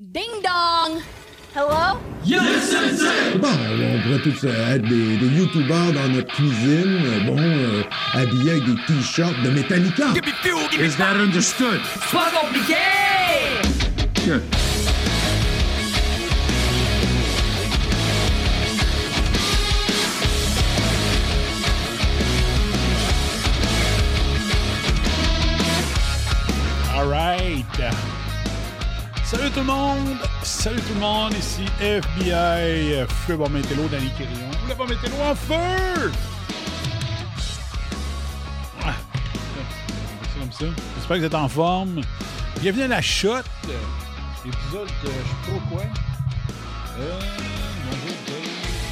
Ding dong! Hello? Bon, on pourrait tous euh, être des, des youtubeurs dans notre cuisine, euh, bon, euh, habillés avec des t-shirts de Metallica. Is that understood? C'est pas compliqué! Good. Salut tout le monde! Salut tout le monde, ici FBI, Feu Métello, Danny Quirion. Vous l'avez Métello en feu! Ah, c'est comme ça. J'espère que vous êtes en forme. Bienvenue à la shot. Épisode, euh, je sais pas quoi. Euh, bonjour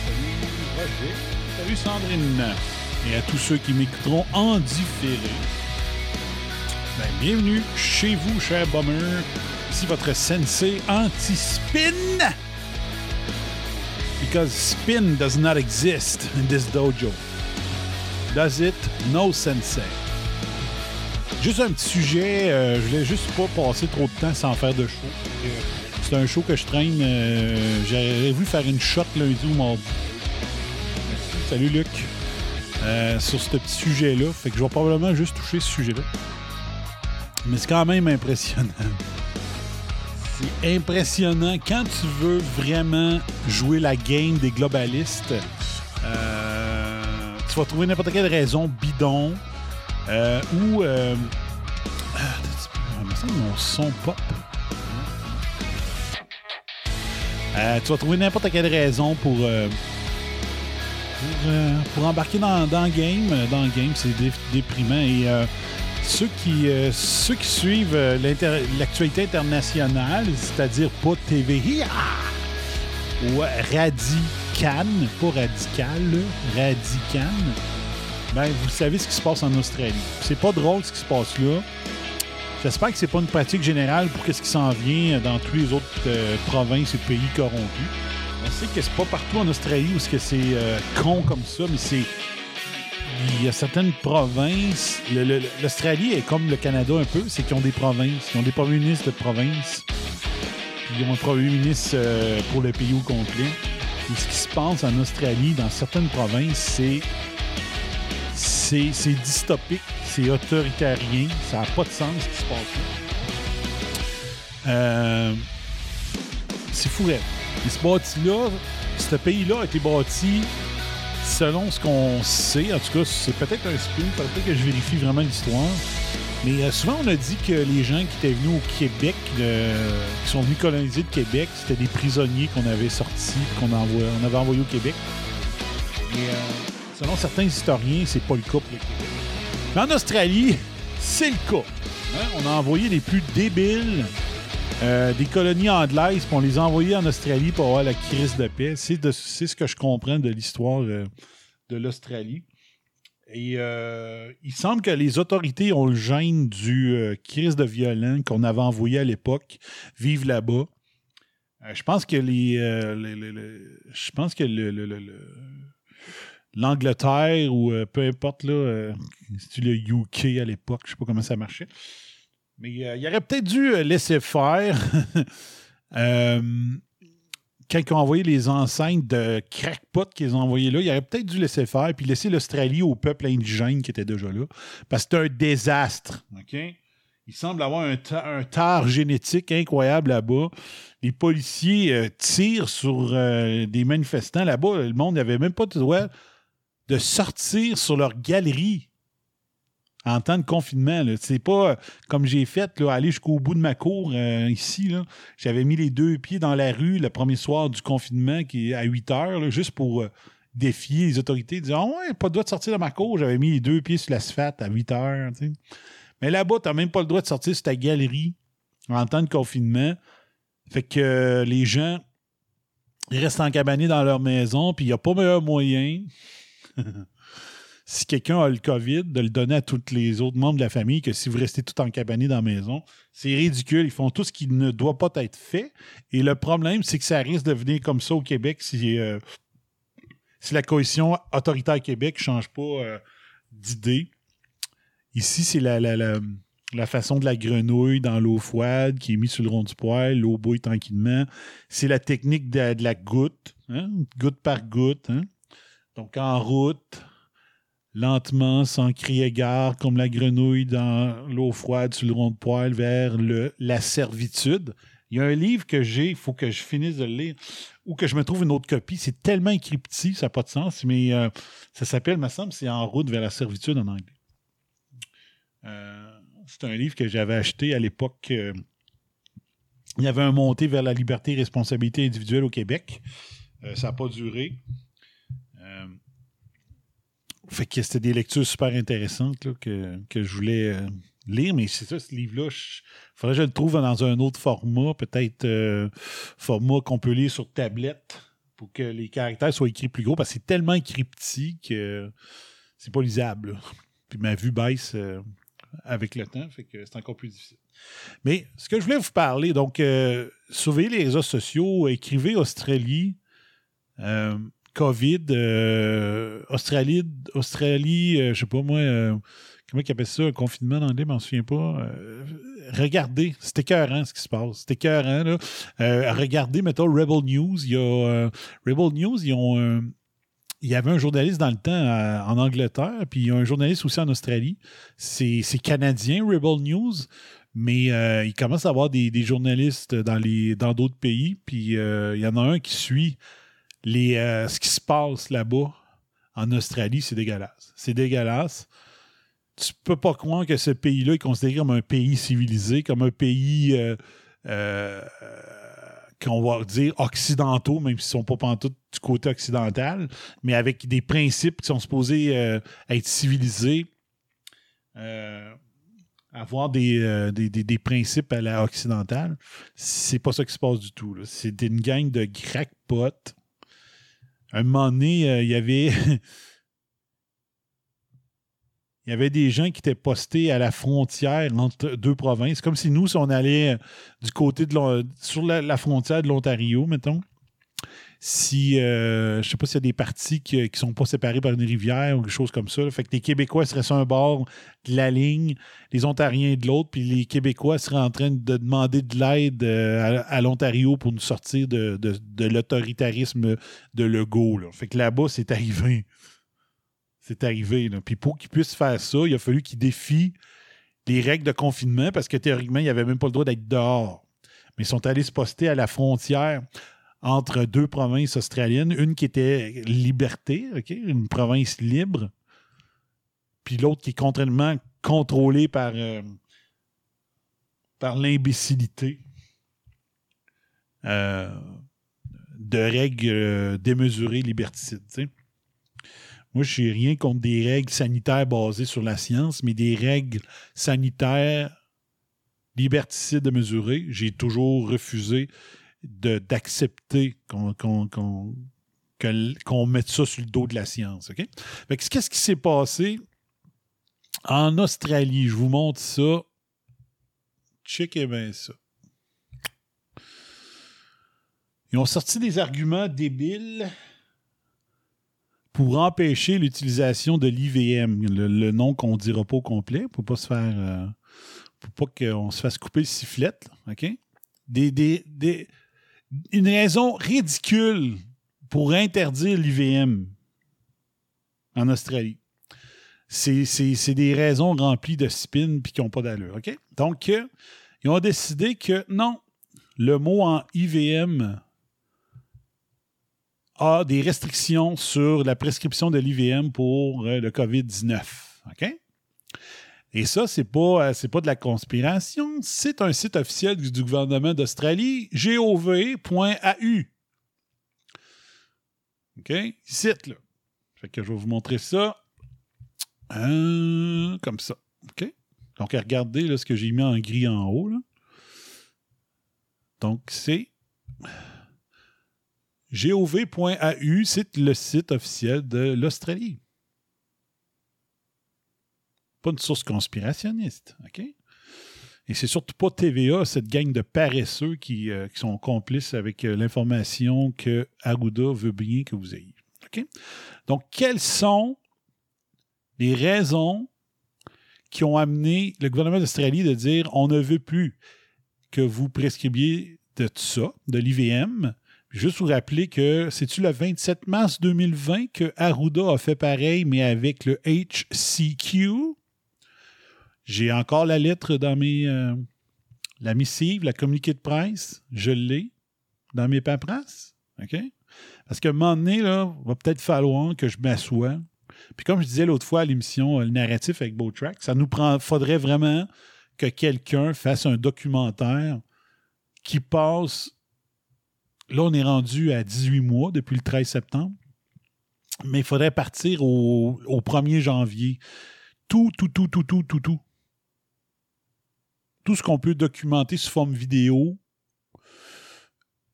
salut Roger, salut Sandrine. Et à tous ceux qui m'écouteront en différé. Ben, bienvenue chez vous, cher bomber. Votre sensei anti-spin. Because spin does not exist in this dojo. Does it? No sensei. Juste un petit sujet, euh, je voulais juste pas passer trop de temps sans faire de show. Euh, C'est un show que je traîne. euh, J'aurais voulu faire une shot lundi ou mardi. Salut Luc. Euh, sur ce petit sujet-là. Fait que je vais probablement juste toucher ce sujet-là. Mais c'est quand même impressionnant. C'est impressionnant quand tu veux vraiment jouer la game des globalistes. euh, tu vas trouver n'importe quelle raison bidon euh, ou. Euh, ah, mon son pop. Euh, tu vas trouver n'importe quelle raison pour. euh, pour, euh, pour embarquer dans, le game. Dans le game, c'est dé- déprimant. Et ceux qui, euh, ceux qui suivent euh, l'actualité internationale, c'est-à-dire pas ah! ou Radican, pas Radical, ben, vous savez ce qui se passe en Australie. C'est pas drôle ce qui se passe là. J'espère que c'est pas une pratique générale pour ce qui s'en vient dans tous les autres euh, provinces et pays corrompus. On sait que c'est pas partout en Australie où c'est euh, con comme ça, mais c'est il y a certaines provinces. L'Australie est comme le Canada un peu, c'est qu'ils ont des provinces. Ils ont des premiers ministres de province. Puis ils ont un premier ministre euh, pour le pays au complet. Et ce qui se passe en Australie, dans certaines provinces, c'est. C'est dystopique, c'est autoritarien, ça n'a pas de sens ce qui se passe là. Euh, c'est fou, raide. Et ce bâti-là, ce pays-là a été bâti selon ce qu'on sait, en tout cas, c'est peut-être un spin, peut-être que je vérifie vraiment l'histoire. Mais euh, souvent, on a dit que les gens qui étaient venus au Québec, euh, qui sont venus coloniser le Québec, c'était des prisonniers qu'on avait sortis, qu'on avait envoyés au Québec. Euh, selon certains historiens, c'est pas le cas pour le Québec. Mais en Australie, c'est le cas. Hein? On a envoyé les plus débiles euh, des colonies anglaises, puis on les a envoyés en Australie pour avoir la crise de paix. C'est ce que je comprends de l'histoire euh, de l'Australie. Et euh, il semble que les autorités ont le gène du crise de violent qu'on avait envoyé à l'époque vivre là-bas. Je pense que les, je pense que le- le- le- le- l'Angleterre ou peu importe là, c'est le UK à l'époque, je sais pas comment ça marchait. Mais euh, il aurait peut-être dû euh, laisser faire. Euh, quand ils ont envoyé les enseignes de crackpot qu'ils ont envoyés là, il aurait peut-être dû laisser faire puis laisser l'Australie au peuple indigène qui était déjà là. Parce que c'est un désastre. Il semble avoir un, ta- tard génétique incroyable là-bas. Les policiers tirent sur des manifestants là-bas. Le monde n'avait même pas le droit de sortir sur leur galerie en temps de confinement. C'est pas euh, comme j'ai fait, là, aller jusqu'au bout de ma cour euh, ici. J'avais mis les deux pieds dans la rue le premier soir du confinement qui est à 8 heures, juste pour euh, défier les autorités. Dire Ah ouais, pas le droit de sortir de ma cour. J'avais mis les deux pieds sur l'asphalte à 8 heures. tu. Mais là-bas, t'as même pas le droit de sortir sur ta galerie en temps de confinement. Fait que les gens restent encabanés dans leur maison, puis il n'y a pas meilleur moyen si quelqu'un a le COVID, de le donner à tous les autres membres de la famille que si vous restez tout encabanés dans la maison. C'est ridicule. Ils font tout ce qui ne doit pas être fait. Et le problème, c'est que ça risque de venir comme ça au Québec si, euh, si la coalition autoritaire Québec ne change pas euh, d'idée. Ici, c'est la, la- la- la façon de la grenouille dans l'eau froide qui est mise sur le rond du poêle, l'eau bouille tranquillement. C'est la technique de, de la goutte, hein, goutte par goutte. hein. Donc en route, lentement, sans crier gare, comme la grenouille dans l'eau froide sur le rond de poêle, vers le, la servitude. Il y a un livre que j'ai, il faut que je finisse de le lire, ou que je me trouve une autre copie. C'est tellement écrit petit, ça n'a pas de sens, mais euh, ça s'appelle, me semble, c'est En route vers la servitude en anglais. Euh, c'est un livre que j'avais acheté à l'époque. euh, il y avait un montée vers la liberté et responsabilité individuelle au Québec. Ça n'a pas duré. Fait que c'était des lectures super intéressantes là, que, que je voulais euh, lire, mais c'est ça, ce livre-là, il faudrait que je le trouve dans un autre format, peut-être euh, format qu'on peut lire sur tablette pour que les caractères soient écrits plus gros, parce que c'est tellement écrit petit que c'est pas lisable. Puis ma vue baisse euh, avec le temps, fait que c'est encore plus difficile. Mais ce que je voulais vous parler, donc, euh, surveillez les réseaux sociaux, écrivez Australie, COVID, euh, Australie, Australie, euh, je sais pas moi, euh, comment ils appellent ça, un confinement en anglais, je m'en souviens pas. Euh, regardez, c'est écœurant ce qui se passe. C'est écœurant, là. Regardez, mettons, Rebel News. Rebel News, ils ont il y avait un journaliste dans le temps en Angleterre, puis il y a un journaliste aussi en Australie. C'est canadien, Rebel News, mais il commence à avoir des, journalistes dans d'autres pays, puis il y en a un qui suit les, euh, ce qui se passe là-bas en Australie, c'est dégueulasse. C'est dégueulasse. Tu peux pas croire que ce pays-là est considéré comme un pays civilisé, comme un pays euh, euh, qu'on va dire occidentaux, même s'ils sont pas pantoute du côté occidental, mais avec des principes qui sont supposés être civilisés, avoir des, des, des- des principes à la occidentale. C'est pas ça qui se passe du tout. C'est une gang de crackpots. Un moment donné, euh, il y avait. Il y avait des gens qui étaient postés à la frontière entre deux provinces, comme si nous, si on allait euh, du côté de sur la frontière de l'Ontario, mettons, si euh, je sais pas s'il y a des parties qui, ne sont pas séparées par une rivière ou quelque chose comme ça. Fait que les Québécois seraient sur un bord de la ligne, les Ontariens de l'autre, puis les Québécois seraient en train de demander de l'aide euh, à, l'Ontario pour nous sortir de, de- l'autoritarisme de Legault. là. Fait que là-bas, c'est arrivé. C'est arrivé. Puis pour qu'ils puissent faire ça, il a fallu qu'ils défient les règles de confinement parce que théoriquement, ils n'avaient même pas le droit d'être dehors. Mais ils sont allés se poster à la frontière entre deux provinces australiennes, une qui était liberté, une province libre, puis l'autre qui est contrairement contrôlée par, euh, par l'imbécilité euh, de règles euh, démesurées liberticides. Moi, je n'ai rien contre des règles sanitaires basées sur la science, mais des règles sanitaires liberticides de mesurer, j'ai toujours refusé d'accepter qu'on mette ça sur le dos de la science. OK? Fait que Qu'est-ce qui s'est passé? En Australie? Je vous montre ça. Checkez bien ça. Ils ont sorti des arguments débiles pour empêcher l'utilisation de l'IVM, le, nom qu'on ne dira pas au complet, pour pas se faire. euh, pour pas qu'on se fasse couper le sifflet. OK? Des, des- une raison ridicule pour interdire l'IVM en Australie. C'est des raisons remplies de spin puis qui n'ont pas d'allure. OK? Donc, euh, ils ont décidé que non, le mot en IVM a des restrictions sur la prescription de l'IVM pour euh, le COVID-19. OK? Et ça, c'est pas, euh, pas de la conspiration, c'est un site officiel du, gouvernement d'Australie, gov.au. OK? Site, là. Fait que je vais vous montrer ça. Euh, comme ça. OK? Donc, regardez là, ce que j'ai mis en gris en haut. là. Donc, c'est gov.au, c'est le site officiel de l'Australie. Pas une source conspirationniste, OK? Et c'est surtout pas TVA, cette gang de paresseux qui, euh, sont complices avec euh, l'information que Arruda veut bien que vous ayez. Donc, quelles sont les raisons qui ont amené le gouvernement d'Australie de dire on ne veut plus que vous prescribiez de ça, de l'IVM. Juste vous rappeler que c'est-tu le 27 mars 2020 que Arruda a fait pareil, mais avec le HCQ. J'ai encore la lettre dans mes. euh, la missive, la communiqué de presse. Je l'ai dans mes paperasses. OK? Parce qu'à un moment donné, là, va peut-être falloir que je m'assoie. Puis comme je disais l'autre fois à l'émission, euh, le narratif avec Track, ça nous prend, faudrait vraiment que quelqu'un fasse un documentaire qui passe. Là, on est rendu à 18 mois depuis le 13 septembre. Mais il faudrait partir au, au 1er janvier. Tout, tout, tout, tout, tout, tout, tout. Tout ce qu'on peut documenter sous forme vidéo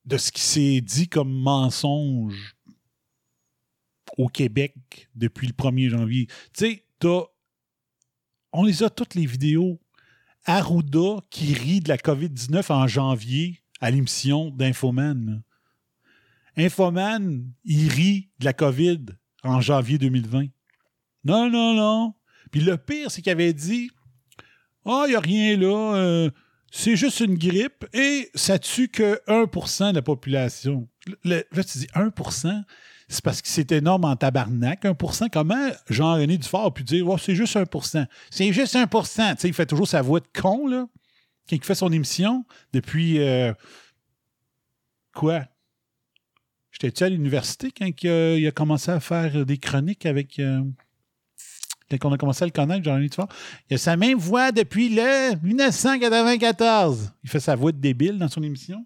de ce qui s'est dit comme mensonge au Québec depuis le 1er janvier. Tu sais, on les a toutes les vidéos. Arruda qui rit de la COVID-19 en janvier à l'émission d'Infoman. Infoman, il rit de la COVID en janvier 2020. Non, non, non. Puis le pire, c'est qu'il avait dit Ah, il n'y a rien là, euh, c'est juste une grippe et ça tue que 1% de la population. Là, tu dis 1% c'est parce que c'est énorme en tabarnak, 1% Comment Jean-René Dufort a pu dire oh, c'est juste 1% C'est juste 1% Tu sais, il fait toujours sa voix de con, là, quand fait son émission depuis. euh, quoi? J'étais-tu à l'université quand il a, il a commencé à faire des chroniques avec. euh, quand on a commencé à le connaître. Il a sa même voix depuis le 1994. Il fait sa voix de débile dans son émission.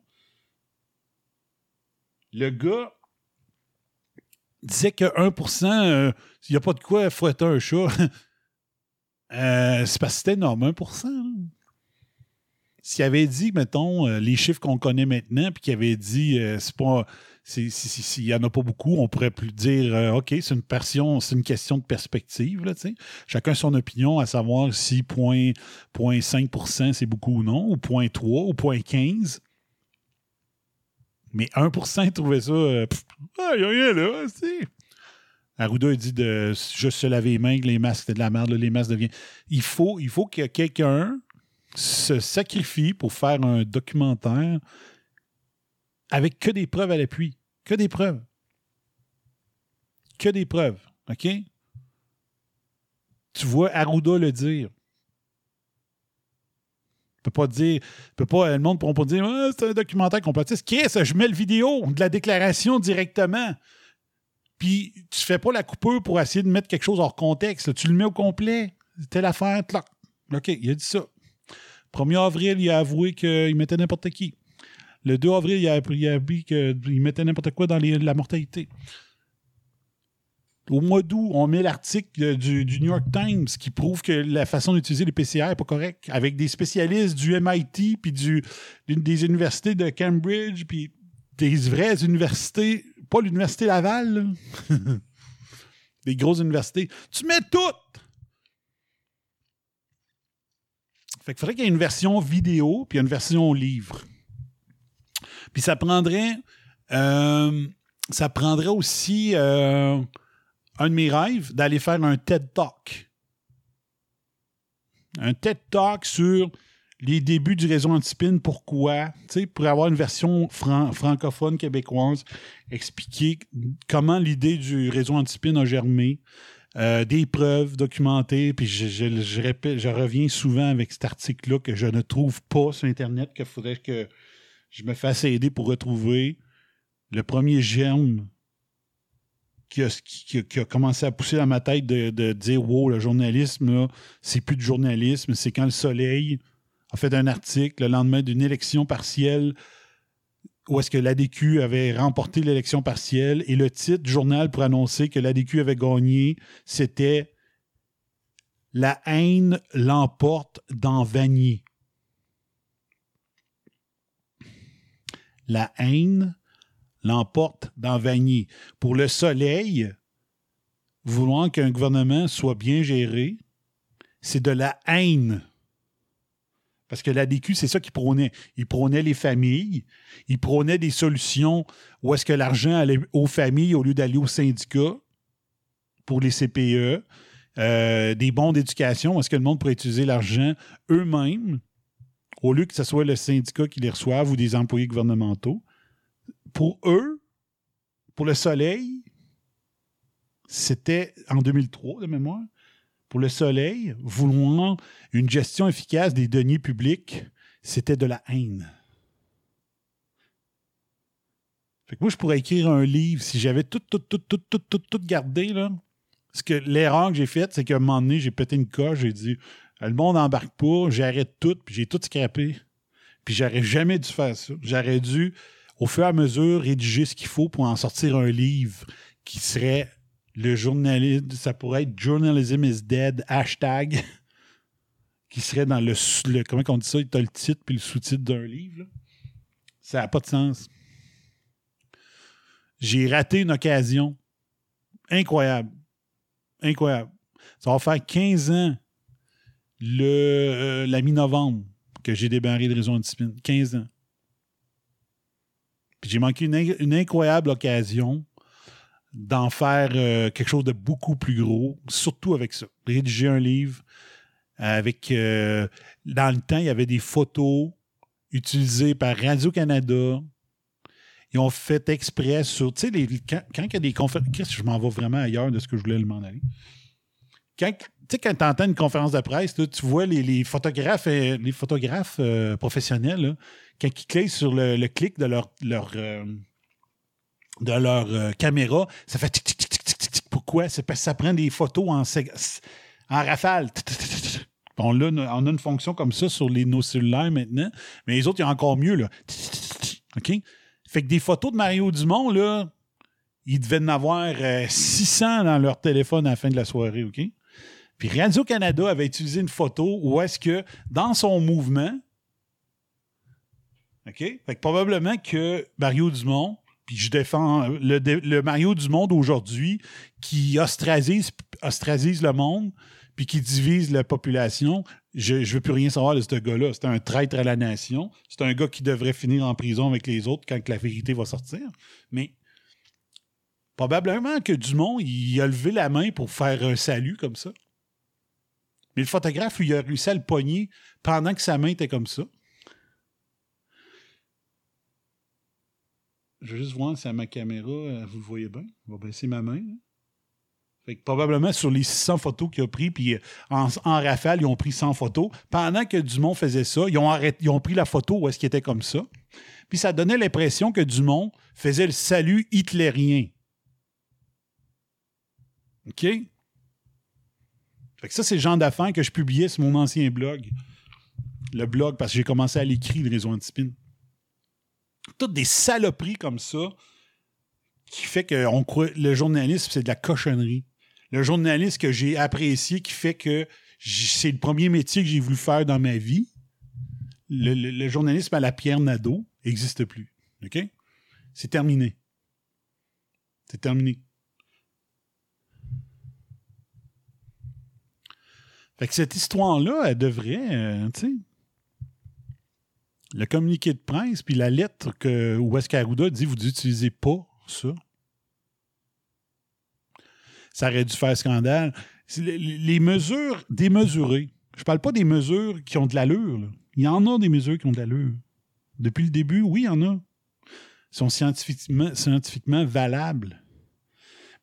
Le gars disait que 1% euh, il n'y a pas de quoi fouetter un chat. Euh, c'est parce que c'était énorme, 1% là. S'il avait dit, mettons, euh, les chiffres qu'on connaît maintenant, puis qu'il avait dit, c'est pas. C'est- si- si- S'il n'y en a pas beaucoup, on pourrait plus dire, euh, OK, c'est une, c'est question de perspective. Là. Chacun son opinion, à savoir si 0.5% c'est beaucoup ou non, ou 0.3 ou 0.15. Mais 1 il trouvait ça. euh, ah, il n'y a rien là, sais. Arruda a dit de juste se laver les mains, que les masques, c'était de la merde, les masques deviennent. Il il faut que quelqu'un se sacrifie pour faire un documentaire avec que des preuves à l'appui. Que des preuves. Que des preuves. OK? Tu vois Arruda le dire. Tu peux pas dire. tu peux pas, le monde ne pourra pas dire Ah, c'est un documentaire complotiste. Qu'est-ce? Je mets le vidéo de la déclaration directement. Puis tu fais pas la coupure pour essayer de mettre quelque chose hors contexte. Tu le mets au complet. C'était l'affaire. OK, il a dit ça. 1er avril, il a avoué qu'il mettait n'importe qui. Le 2 avril, il a, il a avoué qu'il mettait n'importe quoi dans la mortalité. Au mois d'août, on met l'article du, New York Times qui prouve que la façon d'utiliser les PCR n'est pas correcte, avec des spécialistes du MIT, puis des universités de Cambridge, puis des vraies universités, pas l'université Laval, des grosses universités. Tu mets toutes! Fait faudrait qu'il y ait une version vidéo, puis une version livre. Puis ça prendrait. euh, ça prendrait aussi euh, un de mes rêves d'aller faire un TED Talk. Un TED Talk sur les débuts du réseau Antispin, pourquoi, pour avoir une version fran- francophone québécoise, expliquer comment l'idée du réseau Antispin a germé, euh, des preuves documentées, puis je- je répète, je reviens souvent avec cet article-là que je ne trouve pas sur Internet, qu'il faudrait que je me fasse aider pour retrouver le premier germe qui a, commencé à pousser dans ma tête de, de dire Wow, le journalisme, c'est plus du journalisme, c'est quand le soleil a fait un article le lendemain d'une élection partielle où est-ce que l'ADQ avait remporté l'élection partielle et le titre du journal pour annoncer que l'ADQ avait gagné, c'était La haine l'emporte dans Vanier. La haine l'emporte dans Vanier. Pour le soleil, vouloir qu'un gouvernement soit bien géré, c'est de la haine. Parce que l'ADQ, c'est ça qu'il prônait. Il prônait les familles. Il prônait des solutions où est-ce que l'argent allait aux familles au lieu d'aller aux syndicats pour les CPE. euh, des bons d'éducation, est-ce que le monde pourrait utiliser l'argent eux-mêmes au lieu que ce soit le syndicat qui les reçoive ou des employés gouvernementaux? Pour eux, pour le soleil, c'était en 2003 de mémoire. Pour le soleil, vouloir une gestion efficace des deniers publics, c'était de la haine. Fait que moi, je pourrais écrire un livre si j'avais tout, tout, tout, tout, tout, tout, tout gardé, là. Parce que l'erreur que j'ai faite, c'est qu'à un moment donné, j'ai pété une coche, j'ai dit le monde n'embarque pas, j'arrête tout, puis j'ai tout scrappé. Puis j'aurais jamais dû faire ça. J'aurais dû, au fur et à mesure, rédiger ce qu'il faut pour en sortir un livre qui serait le journalisme, ça pourrait être Journalism is dead, hashtag, qui serait dans le, le comment on dit ça, tu le titre puis le sous-titre d'un livre. Ça n'a pas de sens. J'ai raté une occasion incroyable. Incroyable. Ça va faire 15 ans euh, la mi-novembre que j'ai débarré de raison de discipline. 15 ans. Puis j'ai manqué une, une incroyable occasion d'en faire euh, quelque chose de beaucoup plus gros, surtout avec ça. Rédiger un livre avec. euh, dans le temps, il y avait des photos utilisées par Radio-Canada. Ils ont fait exprès sur. Tu sais, quand, il y a des conférences. Je m'en vais vraiment ailleurs de ce que je voulais m'en aller. Quand, sais, quand tu entends une conférence de presse, là, tu vois les, les photographes, euh, les photographes euh, professionnels, là, quand ils cliquent sur le, le clic de leur, leur, euh, de leur caméra, ça fait tic, tic, tic, tic, tic, tic. Pourquoi? C'est parce que ça prend des photos en, en rafale. On, l'a- on a une fonction comme ça sur les, nos cellulaires maintenant, mais les autres, il y a encore mieux. Là. OK? Fait que des photos de Mario Dumont, là, ils devaient en avoir euh, 600 dans leur téléphone à la fin de la soirée, OK? Puis Radio-Canada avait utilisé une photo où est-ce que, dans son mouvement, OK? Fait que probablement que Mario Dumont, puis je défends le, dé- le Mario Dumont d'aujourd'hui qui ostracise, ostracise le monde, puis qui divise la population, je ne veux plus rien savoir de ce gars-là. C'est un traître à la nation. C'est un gars qui devrait finir en prison avec les autres quand la vérité va sortir. Mais probablement que Dumont, il a levé la main pour faire un salut comme ça. Mais le photographe, il a réussi à le pogner pendant que sa main était comme ça. Je vais juste voir si à ma caméra, euh, vous le voyez bien. Je vais baisser ma main. Fait que probablement sur les 600 photos qu'il a pris, puis euh, en, rafale, ils ont pris 100 photos. Pendant que Dumont faisait ça, ils ont, ils ont pris la photo où est-ce qu'il était comme ça. Puis ça donnait l'impression que Dumont faisait le salut hitlérien. OK? Fait que ça, c'est le genre d'affaires que je publiais sur mon ancien blog. Le blog, parce que j'ai commencé à l'écrire, le réseau Antispin. Toutes des saloperies comme ça qui fait que le journalisme, c'est de la cochonnerie. Le journaliste que j'ai apprécié, qui fait que c'est le premier métier que j'ai voulu faire dans ma vie, le, journalisme à la Pierre Nadeau n'existe plus. C'est terminé. C'est terminé. Fait que cette histoire-là, elle devrait, euh, le communiqué de presse, puis la lettre que qu'Arruda dit vous n'utilisez pas ça. Ça aurait dû faire scandale. Les, mesures démesurées. Je parle pas des mesures qui ont de l'allure. Il y en a des mesures qui ont de l'allure. Depuis le début, oui, il y en a. Ils sont scientifiquement valables.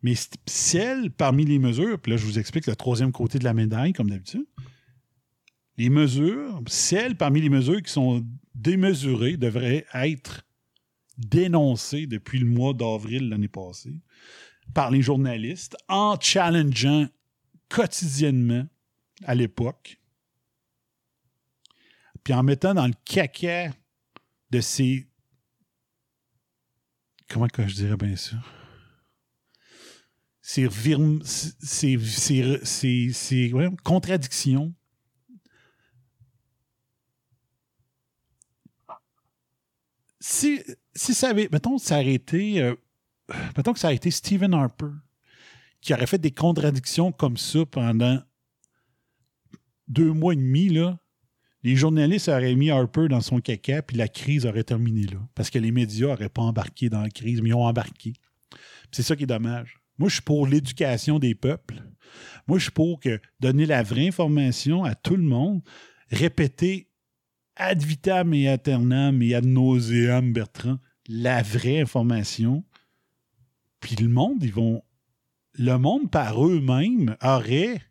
Mais c- celles parmi les mesures, puis là, je vous explique le troisième côté de la médaille, comme d'habitude. Les mesures, celles parmi les mesures qui sont démesurées devraient être dénoncées depuis le mois d'avril l'année passée par les journalistes en challengeant quotidiennement à l'époque, puis en mettant dans le caca de ces. Comment que je dirais bien ça? Ces, contradictions. Si, si ça avait. Mettons, ça été. euh, mettons que ça a été Stephen Harper qui aurait fait des contradictions comme ça pendant deux mois et demi, là, les journalistes auraient mis Harper dans son caca, puis la crise aurait terminé là. Parce que les médias n'auraient pas embarqué dans la crise, mais ils ont embarqué. C'est ça qui est dommage. Moi, je suis pour l'éducation des peuples. Moi, je suis pour que donner la vraie information à tout le monde, répéter ad vitam et aeternam et ad nauseam, Bertrand, la vraie information. Puis le monde, ils vont. Le monde par eux-mêmes aurait.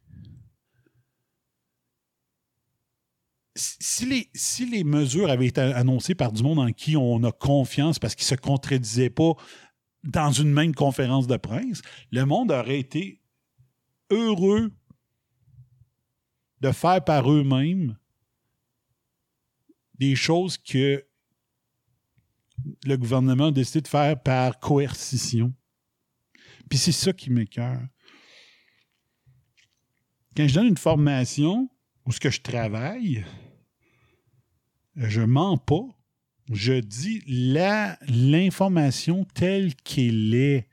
Si les, si les mesures avaient été annoncées par du monde en qui on a confiance parce qu'ils ne se contredisaient pas dans une même conférence de presse, le monde aurait été heureux de faire par eux-mêmes des choses que le gouvernement a décidé de faire par coercition. Puis c'est ça qui m'écœure. Quand je donne une formation où ce que je travaille, je mens pas. Je dis l'information telle qu'elle est.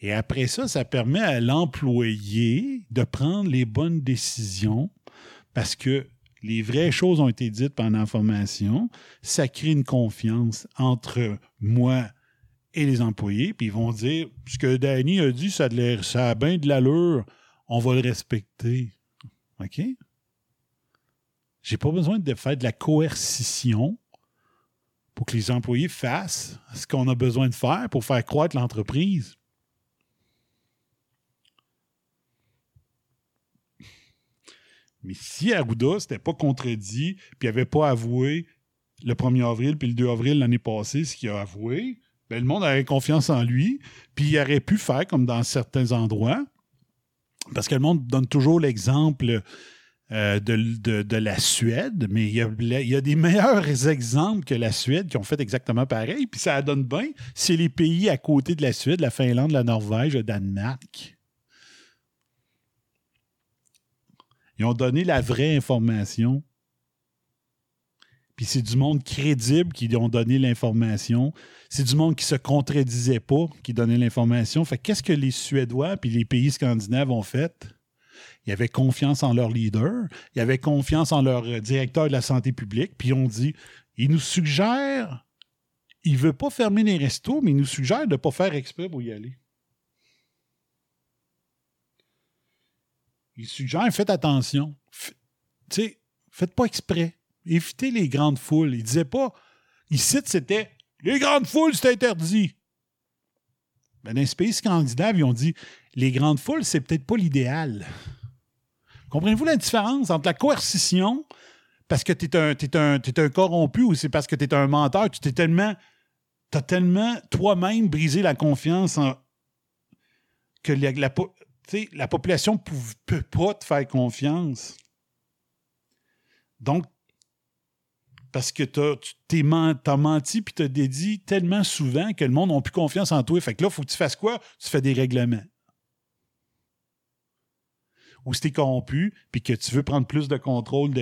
Et après ça, ça permet à l'employé de prendre les bonnes décisions parce que les vraies choses ont été dites pendant la formation. Ça crée une confiance entre moi et les employés. Puis ils vont dire ce que Danny a dit, ça a, ça a bien de l'allure, on va le respecter. OK? J'ai pas besoin de faire de la coercition pour que les employés fassent ce qu'on a besoin de faire pour faire croître l'entreprise. Mais si Arruda s'était pas contredit, puis n'avait pas avoué le 1er avril puis le 2 avril l'année passée ce qu'il a avoué, ben, le monde aurait confiance en lui, puis il aurait pu faire comme dans certains endroits, parce que le monde donne toujours l'exemple euh, de, la Suède, mais il y, a, des meilleurs exemples que la Suède qui ont fait exactement pareil, puis ça donne bien. C'est les pays à côté de la Suède, la Finlande, la Norvège, le Danemark. Ils ont donné la vraie information. Puis c'est du monde crédible qui ont donné l'information. C'est du monde qui se contredisait pas qui donnait l'information. Fait qu'est-ce que les Suédois puis les pays scandinaves ont fait? Ils avaient confiance en leur leader, ils avaient confiance en leur directeur de la santé publique, puis ont dit, il nous suggère, il ne veut pas fermer les restos, mais il nous suggère de ne pas faire exprès pour y aller. il suggère faites attention. Tu sais, faites pas exprès. Évitez les grandes foules. Il disait pas. Ici, c'était les grandes foules, c'est interdit. Mais dans les pays scandinaves, ils ont dit les grandes foules, c'est peut-être pas l'idéal. Comprenez-vous la différence entre la coercition, parce que tu es un, corrompu, ou c'est parce que tu es un menteur, tu t'es tellement. Tellement toi-même brisé la confiance que la, la, la population ne peut pas te faire confiance. Donc, parce que tu as menti puis tu as dédié tellement souvent que le monde n'a plus confiance en toi. Fait que là, il faut que tu fasses quoi? Tu fais des règlements. Ou si tu es corrompu puis que tu veux prendre plus de contrôle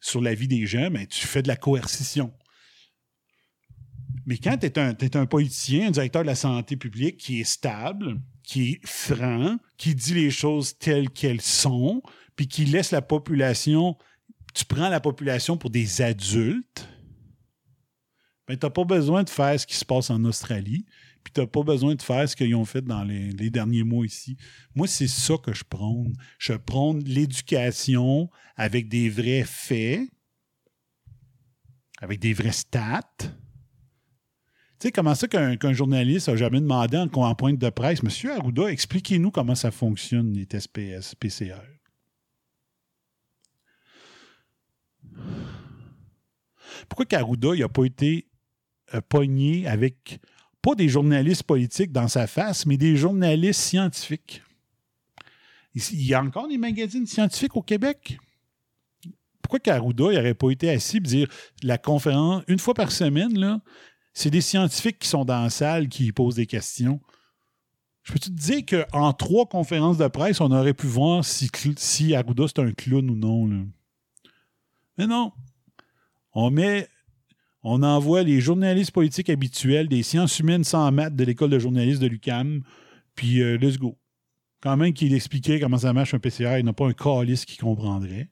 sur la vie des gens, ben, tu fais de la coercition. Mais quand tu es, es, un politicien, un directeur de la santé publique qui est stable, qui est franc, qui dit les choses telles qu'elles sont, puis qui laisse la population, tu prends la population pour des adultes, ben, tu n'as pas besoin de faire ce qui se passe en Australie, puis tu n'as pas besoin de faire ce qu'ils ont fait dans les, derniers mois ici. Moi, c'est ça que je prône. Je prône l'éducation avec des vrais faits, avec des vrais stats, tu sais, comment ça qu'un journaliste n'a jamais demandé en, en, pointe de presse, Monsieur Arruda, expliquez-nous comment ça fonctionne, les tests PCR. Pourquoi qu'Arruda n'a pas été euh, pogné avec, pas des journalistes politiques dans sa face, mais des journalistes scientifiques? Il y a encore des magazines scientifiques au Québec? Pourquoi qu'Arruda n'aurait pas été assis et dire la conférence, une fois par semaine, là, c'est des scientifiques qui sont dans la salle qui posent des questions. Je peux te dire qu'en trois conférences de presse, on aurait pu voir si, si Arruda c'est un clown ou non. Mais non. On met. On envoie les journalistes politiques habituels des sciences humaines sans maths de l'école de journalistes de l'UCAM, puis euh, let's go. Quand même qu'il expliquait comment ça marche un PCR, il n'a pas un calice qui comprendrait.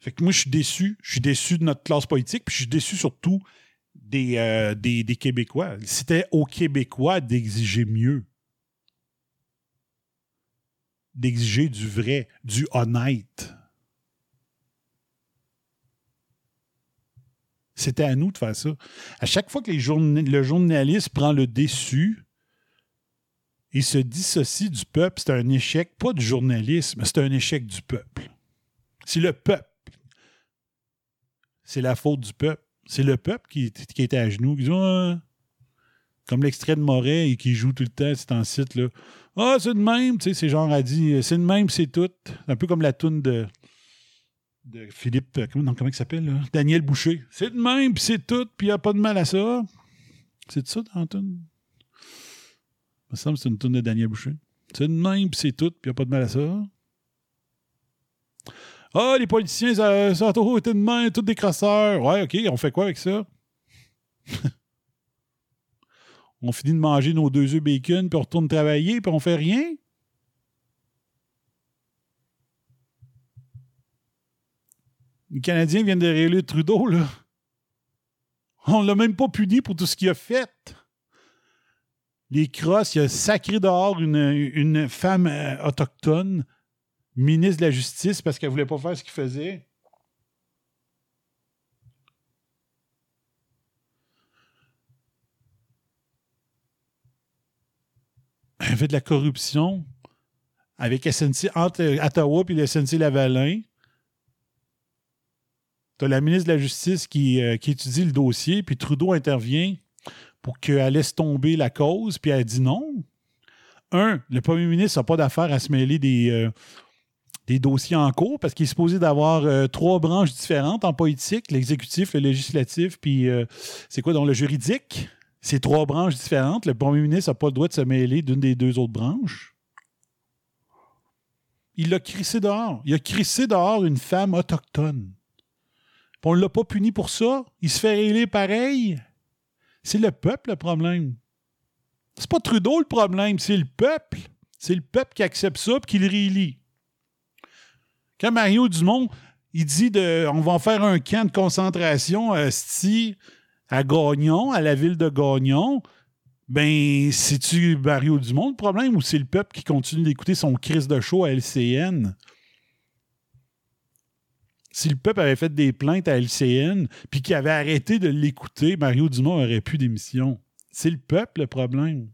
Fait que moi, je suis déçu. Je suis déçu de notre classe politique, puis je suis déçu surtout des, euh, Québécois. C'était aux Québécois d'exiger mieux. D'exiger du vrai, du honnête. C'était à nous de faire ça. À chaque fois que le journaliste prend le déçu, il se dissocie du peuple, c'est un échec, pas du journalisme, c'est un échec du peuple. C'est le peuple. C'est la faute du peuple. C'est le peuple qui, qui était à genoux, qui dit comme l'extrait de Moret et qui joue tout le temps, c'est en site là. Ah, c'est de même, tu sais, c'est genre a dit, c'est de même, c'est tout. Un peu comme la toune de, de Philippe, euh, comment, il s'appelle? Daniel Boucher. C'est de même, puis c'est tout, puis il n'y a pas de mal à ça. C'est ça dans la toune? Il me semble que c'est une toune de Daniel Boucher. C'est de même, puis c'est tout, puis il n'y a pas de mal à ça. Ah, les politiciens, ça, ça a toujours été de même, tous des crasseurs. Ouais, OK, on fait quoi avec ça? on finit de manger nos deux œufs bacon, puis on retourne travailler, puis on fait rien? Les Canadiens viennent de réélire Trudeau, là. On l'a même pas puni pour tout ce qu'il a fait. Les crosses, il a sacré dehors une, femme euh, autochtone, ministre de la Justice, parce qu'elle voulait pas faire ce qu'il faisait. Elle fait de la corruption avec SNC, entre Ottawa et le SNC Lavalin. Tu la ministre de la Justice qui, euh, qui étudie le dossier, puis Trudeau intervient pour qu'elle laisse tomber la cause, puis elle dit non. Un, le premier ministre n'a pas d'affaire à se mêler des, euh, des dossiers en cours parce qu'il est supposé d'avoir euh, trois branches différentes en politique, l'exécutif, le législatif, puis c'est quoi dans le juridique? C'est trois branches différentes. Le premier ministre n'a pas le droit de se mêler d'une des deux autres branches. Il l'a crissé dehors. Il a crissé dehors une femme autochtone. On ne l'a pas puni pour ça. Il se fait régler pareil. C'est le peuple le problème. C'est pas Trudeau le problème, c'est le peuple. C'est le peuple qui accepte ça et qui le réélit. Quand Mario Dumont, il dit de, on va faire un camp de concentration à à Gagnon, à la ville de Gagnon, ben, c'est-tu Mario Dumont le problème ou c'est le peuple qui continue d'écouter son crise de show à LCN? Si le peuple avait fait des plaintes à LCN puis qu'il avait arrêté de l'écouter, Mario Dumont aurait plus d'émission. C'est le peuple le problème.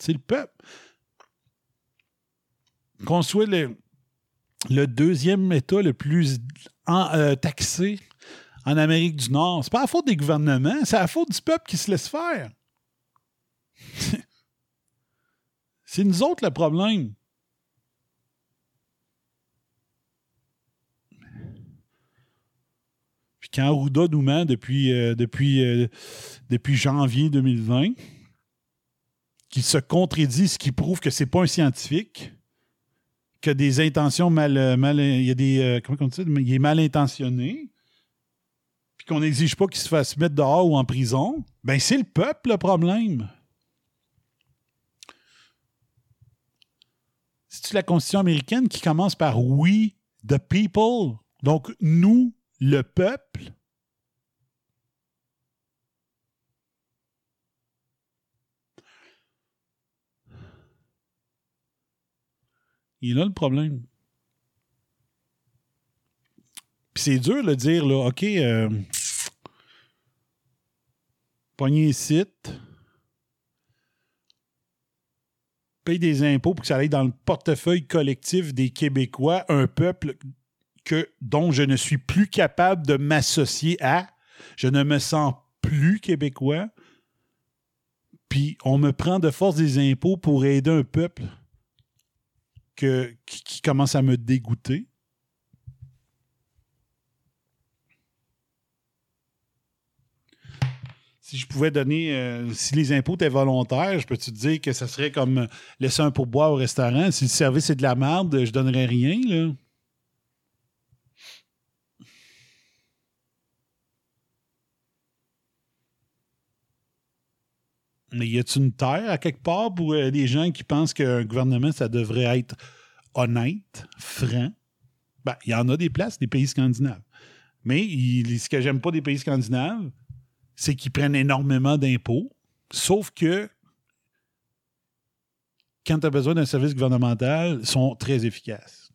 C'est le peuple. Qu'on soit le, deuxième État le plus euh, taxé en Amérique du Nord, c'est pas la faute des gouvernements, c'est la faute du peuple qui se laisse faire. c'est nous autres le problème. Quand Arruda nous ment depuis, euh, depuis, euh, depuis janvier 2020, qu'il se contredit, ce qui prouve que c'est pas un scientifique, que des intentions mal, euh, mal il y a des comment on dit il est mal intentionné, puis qu'on n'exige pas qu'il se fasse mettre dehors ou en prison, ben c'est le peuple le problème. C'est la Constitution américaine qui commence par we the people, donc nous le peuple. Il là le problème. Puis c'est dur de dire, là, OK, euh, pogner les sites, paye des impôts pour que ça aille dans le portefeuille collectif des Québécois, un peuple que, dont je ne suis plus capable de m'associer à. Je ne me sens plus québécois. Puis on me prend de force des impôts pour aider un peuple qui, commence à me dégoûter. Si je pouvais donner, euh, si les impôts étaient volontaires, je peux te dire que ça serait comme laisser un pourboire au restaurant? Si le service est de la merde, je donnerais rien, là. Mais y a-t-il une terre à quelque part pour euh, les gens qui pensent qu'un gouvernement, ça devrait être honnête, franc? Ben, il y en a des places, des pays scandinaves. Mais ce que j'aime pas des pays scandinaves, c'est qu'ils prennent énormément d'impôts, sauf que quand tu as besoin d'un service gouvernemental, ils sont très efficaces.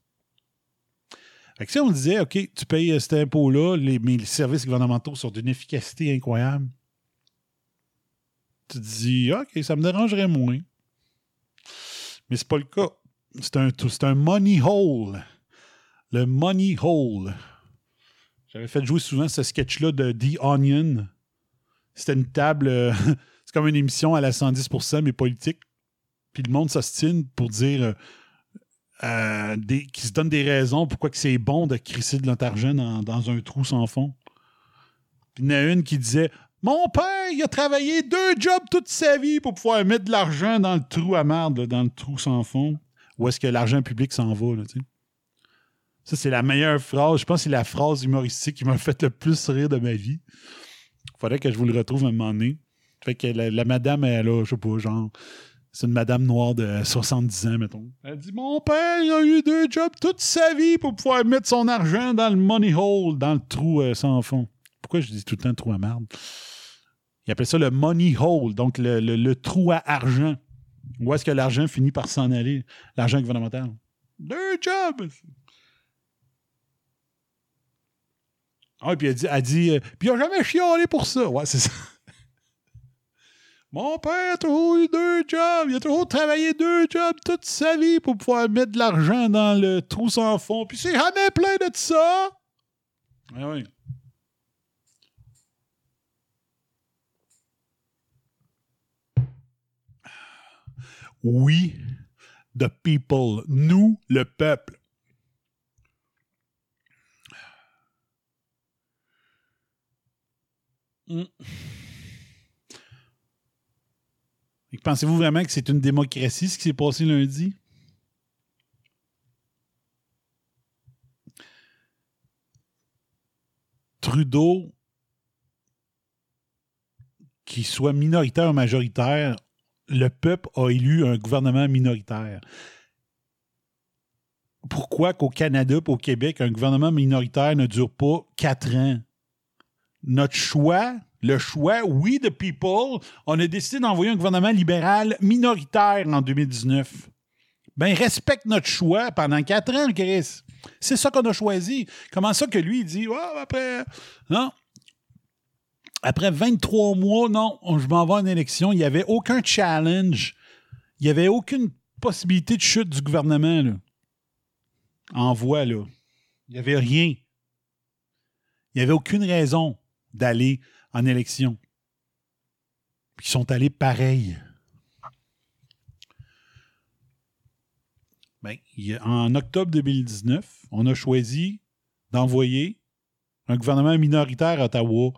Fait que si on disait, OK, tu payes cet impôt-là, mais les services gouvernementaux sont d'une efficacité incroyable, tu te dis, OK, ça me dérangerait moins. Mais c'est pas le cas. C'est un, c'est un money hole. Le money hole. J'avais fait jouer souvent ce sketch-là de The Onion. C'était une table, euh, c'est comme une émission à la 110%, mais politique. Puis le monde s'ostine pour dire euh, euh, qui se donne des raisons pourquoi que c'est bon de crisser de notre argent dans, dans un trou sans fond. Puis il y en a une qui disait Mon père, il a travaillé deux jobs toute sa vie pour pouvoir mettre de l'argent dans le trou à merde, dans le trou sans fond. Où est-ce que l'argent public s'en va, là. Ça, c'est la meilleure phrase. Je pense que c'est la phrase humoristique qui m'a fait le plus rire de ma vie. Faudrait que je vous le retrouve un moment donné. Fait que la, la madame, elle a, je sais pas, genre, c'est une madame noire de 70 ans, mettons. Elle dit Mon père, il a eu deux jobs toute sa vie pour pouvoir mettre son argent dans le money hole, dans le trou euh, sans fond. Pourquoi je dis tout le temps trou à merde Il appelle ça le money hole, donc le, trou à argent. Où est-ce que l'argent finit par s'en aller? L'argent gouvernemental. Deux jobs Ah, puis elle dit, dit euh, puis il a jamais chialé pour ça. Ouais, c'est ça. Mon père a toujours eu deux jobs. Il a toujours travaillé deux jobs toute sa vie pour pouvoir mettre de l'argent dans le trou sans fond. Puis c'est jamais plein de ça. Oui, oui. Oui, the people. Nous, le peuple. Pensez-vous vraiment que c'est une démocratie ce qui s'est passé lundi? Trudeau, qui soit minoritaire ou majoritaire, le peuple a élu un gouvernement minoritaire. Pourquoi qu'au Canada au Québec, un gouvernement minoritaire ne dure pas quatre ans? Notre choix, le choix, oui, de people, on a décidé d'envoyer un gouvernement libéral minoritaire en 2019. Ben, respecte notre choix pendant quatre ans, Chris. C'est ça qu'on a choisi. Comment ça que lui, il dit, Ouais, après, non. Après 23 mois, non, je m'en vais en élection. Il n'y avait aucun challenge. Il n'y avait aucune possibilité de chute du gouvernement. En voie, là. Il n'y avait rien. Il n'y avait aucune raison d'aller en élection. Ils sont allés pareil. Ben, en octobre 2019, on a choisi d'envoyer un gouvernement minoritaire à Ottawa.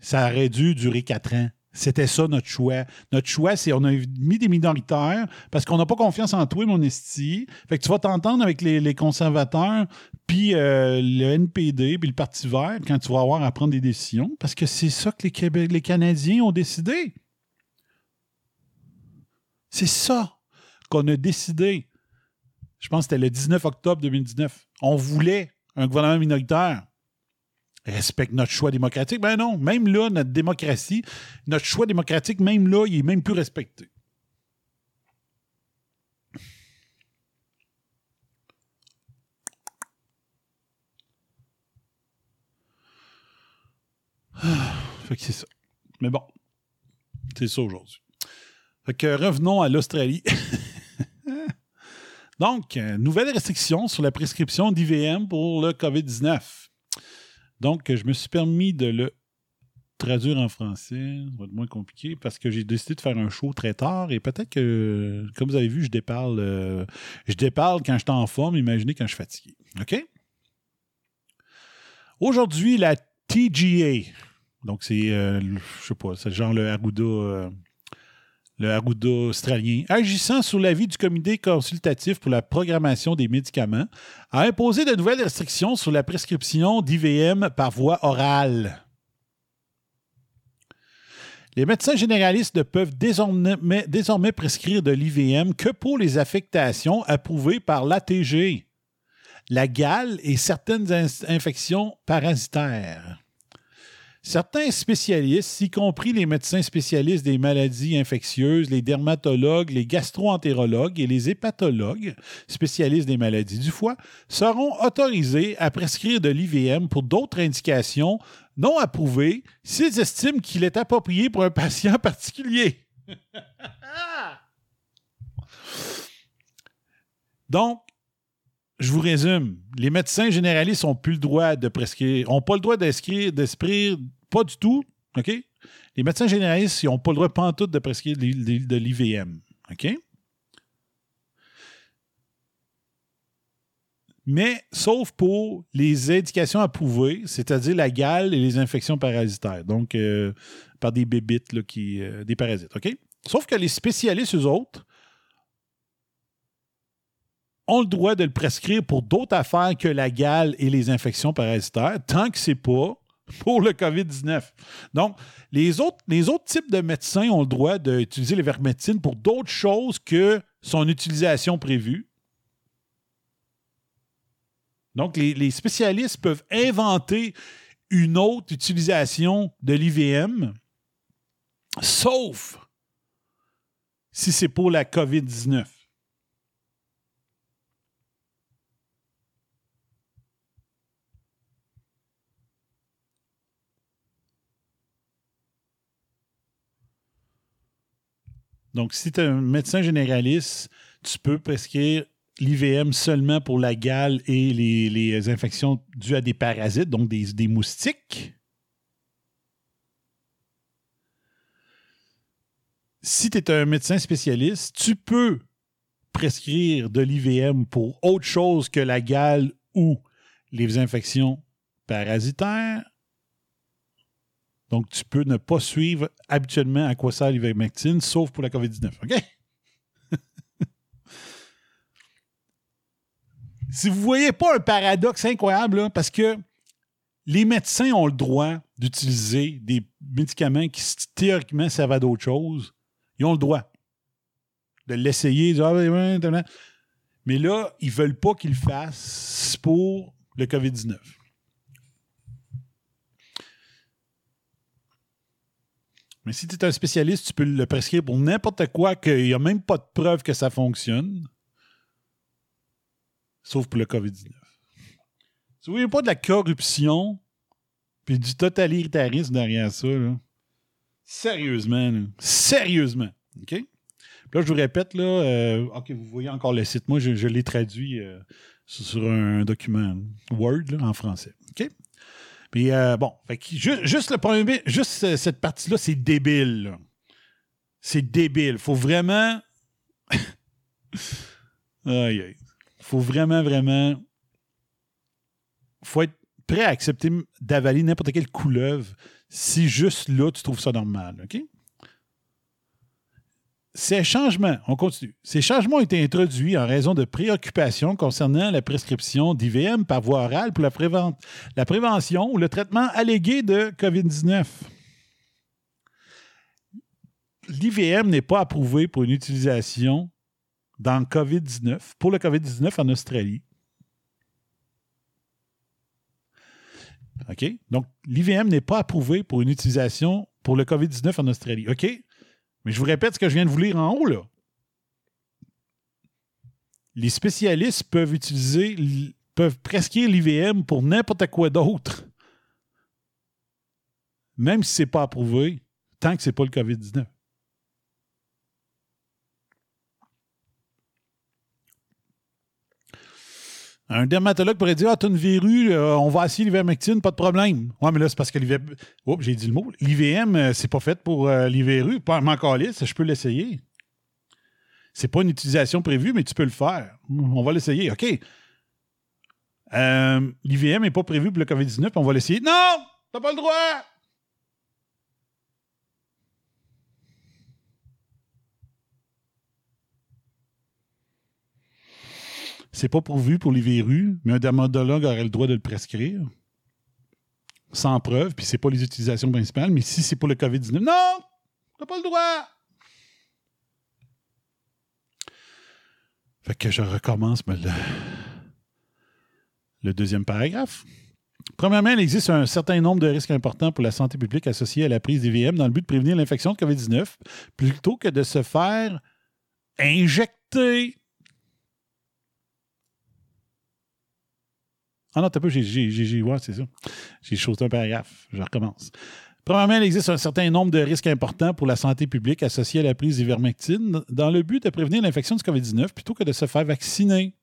Ça aurait dû durer quatre ans. C'était ça notre choix. Notre choix, c'est on a mis des minoritaires parce qu'on n'a pas confiance en toi, mon esti. Fait que tu vas t'entendre avec les, conservateurs, puis euh, le NPD, puis le Parti vert quand tu vas avoir à prendre des décisions parce que c'est ça que les, les Canadiens ont décidé. C'est ça qu'on a décidé. Je pense que c'était le 19 octobre 2019. On voulait un gouvernement minoritaire. Respecte notre choix démocratique. Ben non, même là, notre démocratie, notre choix démocratique, même là, il est même plus respecté. Ah, fait que c'est ça. Mais bon, c'est ça aujourd'hui. Fait que revenons à l'Australie. Donc, euh, nouvelle restriction sur la prescription d'IVM pour le COVID-19. Donc, je me suis permis de le traduire en français. Ça va être moins compliqué parce que j'ai décidé de faire un show très tard et peut-être que, comme vous avez vu, je déparle, euh, je déparle quand je suis en forme. Imaginez quand je suis fatigué. OK? Aujourd'hui, la TGA. Donc, c'est, euh, je sais pas, c'est genre le Arruda. Le Arruda australien, agissant sous l'avis du comité consultatif pour la programmation des médicaments, a imposé de nouvelles restrictions sur la prescription d'IVM par voie orale. Les médecins généralistes ne peuvent désormais, prescrire de l'IVM que pour les affectations approuvées par l'ATG, la gale et certaines in- infections parasitaires. Certains spécialistes, y compris les médecins spécialistes des maladies infectieuses, les dermatologues, les gastroentérologues et les hépatologues, spécialistes des maladies du foie, seront autorisés à prescrire de l'IVM pour d'autres indications non approuvées s'ils estiment qu'il est approprié pour un patient particulier. Donc, je vous résume. Les médecins généralistes n'ont plus le droit de prescrire, n'ont pas le droit d'esprit, pas du tout. OK? Les médecins généralistes, n'ont pas le droit, tout, de prescrire de l'IVM. OK? Mais sauf pour les indications approuvées, c'est-à-dire la gale et les infections parasitaires, donc euh, par des bébites, là, qui, euh, des parasites. OK? Sauf que les spécialistes, eux autres, ont le droit de le prescrire pour d'autres affaires que la gale et les infections parasitaires, tant que c'est pas pour le COVID-19. Donc, les autres, les autres types de médecins ont le droit d'utiliser l'ivermectine pour d'autres choses que son utilisation prévue. Donc, les, les spécialistes peuvent inventer une autre utilisation de l'IVM, sauf si c'est pour la COVID-19. Donc, si tu es un médecin généraliste, tu peux prescrire l'IVM seulement pour la gale et les, infections dues à des parasites, donc des, des moustiques. Si tu es un médecin spécialiste, tu peux prescrire de l'IVM pour autre chose que la gale ou les infections parasitaires. Donc, tu peux ne pas suivre habituellement à quoi sert l'ivermectine, sauf pour la COVID-19. OK? si vous ne voyez pas un paradoxe incroyable, parce que les médecins ont le droit d'utiliser des médicaments qui théoriquement servent à d'autres choses. Ils ont le droit de l'essayer. Ah, Mais là, ils ne veulent pas qu'ils le fassent pour le COVID-19. Mais si tu es un spécialiste, tu peux le prescrire pour n'importe quoi, qu'il n'y a même pas de preuve que ça fonctionne. Sauf pour le COVID-19. Si vous voyez pas de la corruption puis du totalitarisme derrière ça, sérieusement, sérieusement. OK? Là, je vous répète, là, euh, OK, vous voyez encore le site. Moi, je, l'ai traduit euh, sur un document Word en français. OK? Puis euh, bon, juste, le premier, juste cette partie-là, c'est débile. C'est débile. Faut vraiment. aïe, aïe. Faut vraiment, vraiment. Faut être prêt à accepter d'avaler n'importe quelle couleuvre si juste là, tu trouves ça normal. OK? Ces changements, on continue. Ces changements ont été introduits en raison de préoccupations concernant la prescription d'IVM par voie orale pour la, prévention ou le traitement allégué de COVID-19. L'IVM n'est pas approuvé pour une utilisation dans le COVID-19, pour le COVID-19 en Australie. OK? Donc, l'IVM n'est pas approuvé pour une utilisation pour le COVID-19 en Australie. OK? Mais je vous répète ce que je viens de vous lire en haut, là. Les spécialistes peuvent utiliser, peuvent prescrire l'IVM pour n'importe quoi d'autre. Même si ce n'est pas approuvé, tant que ce n'est pas le COVID-19. Un dermatologue pourrait dire Ah, tu as une verrue, euh, on va essayer l'ivermectine, pas de problème. Ouais, mais là, c'est parce que l'IVM. Oups, j'ai dit le mot. L'IVM, euh, c'est pas fait pour euh, les verrues. Pas encore je peux l'essayer. C'est pas une utilisation prévue, mais tu peux le faire. On va l'essayer. OK. L'IVM n'est pas prévu pour le COVID-19, on va l'essayer. Non! T'as pas le droit! C'est pas pourvu pour les verrues, mais un dermatologue aurait le droit de le prescrire. Sans preuve, puis c'est pas les utilisations principales, mais si c'est pour le COVID-19, non! T'as pas le droit! Fait que je recommence le, le deuxième paragraphe. Premièrement, il existe un certain nombre de risques importants pour la santé publique associés à la prise d'IVM dans le but de prévenir l'infection de COVID-19 plutôt que de se faire injecter. Ah non, t'as pas, j'ai, j'ai, j'ai, ouais, c'est ça. J'ai sauté un paragraphe. Je recommence. Premièrement, il existe un certain nombre de risques importants pour la santé publique associés à la prise d'ivermectine dans le but de prévenir l'infection du COVID-19 plutôt que de se faire vacciner.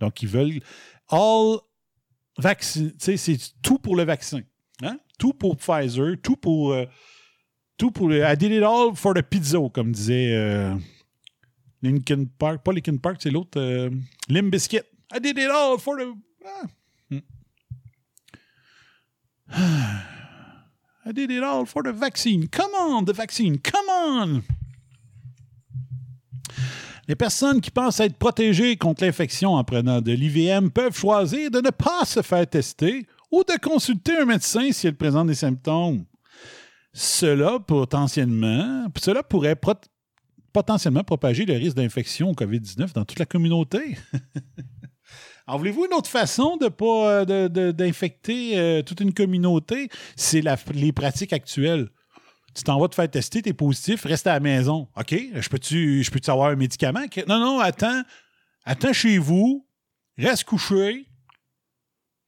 Donc, ils veulent all vaccin. C'est tout pour le vaccin. Hein? Tout pour Pfizer, tout pour. euh, tout pour. I did it all for the pizza, comme disait euh, Linkin Park. Pas Linkin Park, c'est l'autre. Euh, Limp Bizkit. I did it all for the. Ah. I did it all for the vaccine. Come on, the vaccine. Come on. Les personnes qui pensent être protégées contre l'infection en prenant de l'IVM peuvent choisir de ne pas se faire tester ou de consulter un médecin si elles présentent des symptômes. Cela potentiellement, pourrait potentiellement propager le risque d'infection au COVID-19 dans toute la communauté. Alors, voulez-vous une autre façon de pas euh, d'infecter euh, toute une communauté? C'est les pratiques actuelles. Tu t'en vas te faire tester, t'es positif, reste à la maison. OK, je peux-tu peux avoir un médicament? Non, non, attends. Attends chez vous, reste couché,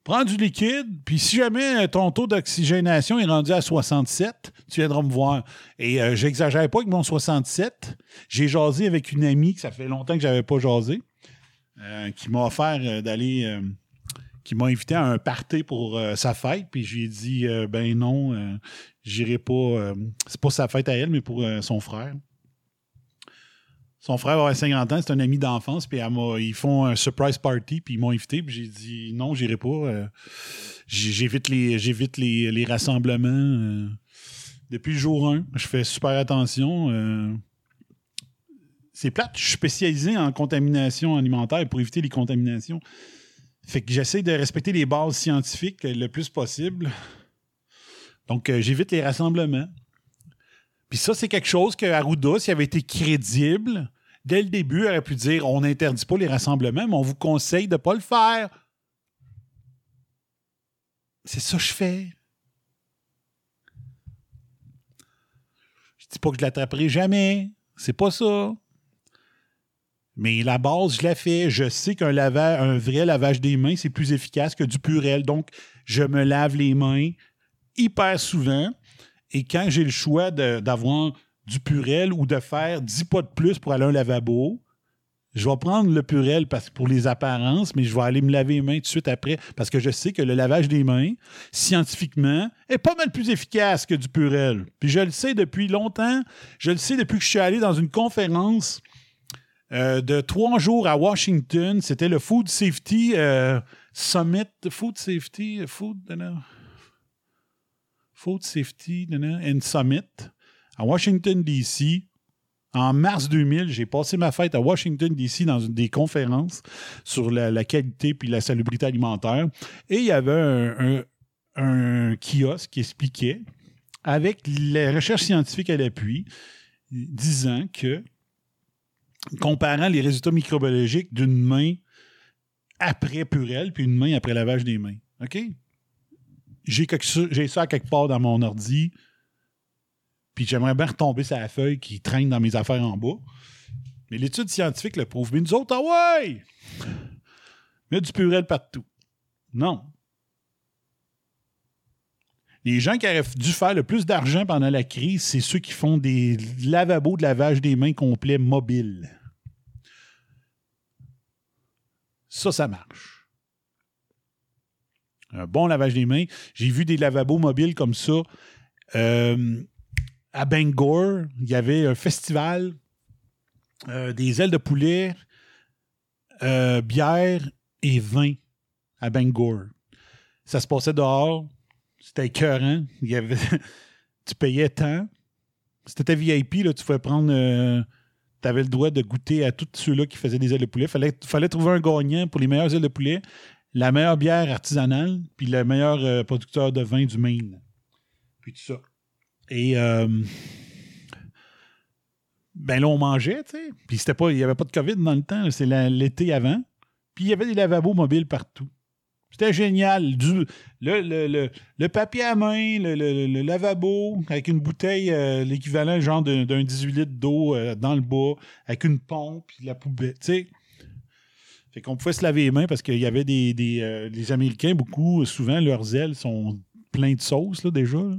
prends du liquide, puis si jamais euh, ton taux d'oxygénation est rendu à 67, tu viendras me voir. Et j'exagère pas avec mon 67. J'ai jasé avec une amie ça fait longtemps que j'avais pas jasé, euh, qui m'a offert euh, d'aller... euh, qui m'a invité à un party pour sa fête, puis je lui ai dit ben non, j'irai pas. c'est pas sa fête à elle, mais pour son frère. Son frère va avoir 50 ans, c'est un ami d'enfance, puis ils font un surprise party, puis ils m'ont invité, puis j'ai dit non, j'irai pas. j'ai- j'évite les, j'évite les, les rassemblements. depuis le jour 1, je fais super attention. C'est plate, je suis spécialisé en contamination alimentaire pour éviter les contaminations. Fait que j'essaie de respecter les bases scientifiques le plus possible. Donc, euh, j'évite les rassemblements. Puis ça, c'est quelque chose que Arruda, s'il avait été crédible, dès le début, aurait pu dire on n'interdit pas les rassemblements, mais on vous conseille de ne pas le faire. C'est ça que je fais. Je dis pas que je l'attraperai jamais. C'est pas ça. Mais la base, je la fais. Je sais qu'un lavage, un vrai lavage des mains, c'est plus efficace que du purel. Donc, je me lave les mains hyper souvent. Et quand j'ai le choix d'avoir du purel ou de faire 10 pas de plus pour aller à un lavabo, je vais prendre le purel parce, pour les apparences, mais je vais aller me laver les mains tout de suite après parce que je sais que le lavage des mains, scientifiquement, est pas mal plus efficace que du purel. Puis je le sais depuis longtemps. Je le sais depuis que je suis allé dans une conférence euh, de trois jours à Washington. C'était le Food Safety euh, Summit. Food Safety. Food, Food Safety and Summit à Washington, D.C. En mars 2000, j'ai passé ma fête à Washington, D.C. dans une des conférences sur la, qualité puis la salubrité alimentaire. Et il y avait un kiosque qui expliquait, avec les recherches scientifiques à l'appui, disant que comparant les résultats microbiologiques d'une main après purelle puis une main après lavage des mains. OK? J'ai j'ai ça quelque part dans mon ordi. Puis j'aimerais bien retomber sur la feuille qui traîne dans mes affaires en bas. Mais l'étude scientifique le prouve. Mais nous autres, ah ouais! Mettre du purel partout. Non. Les gens qui auraient dû faire le plus d'argent pendant la crise, c'est ceux qui font des lavabos de lavage des mains complets mobiles. Ça, ça marche. Un bon lavage des mains. J'ai vu des lavabos mobiles comme ça. Euh, à Bangor, il y avait un festival euh, des ailes de poulet, euh, bière et vin à Bangor. Ça se passait dehors. C'était écœurant. Tu payais tant. C'était VIP, là, tu pouvais prendre. Tu avais le droit de goûter à tous ceux-là qui faisaient des ailes de poulet. Il fallait, fallait trouver un gagnant pour les meilleures ailes de poulet, la meilleure bière artisanale, puis le meilleur euh, producteur de vin du Maine. Puis tout ça. Et euh, ben là, on mangeait, tu sais. Puis il n'y avait pas de COVID dans le temps, c'est l'été avant. Puis il y avait des lavabos mobiles partout. C'était génial. Le, papier à main, le, lavabo, avec une bouteille, euh, l'équivalent genre d'un d'un 18 litres d'eau euh, dans le bas, avec une pompe, la poubelle. Tu sais. Fait qu'on pouvait se laver les mains parce qu'il y avait des, des, euh, les Américains, beaucoup, souvent, leurs ailes sont pleins de sauce, là, déjà. là.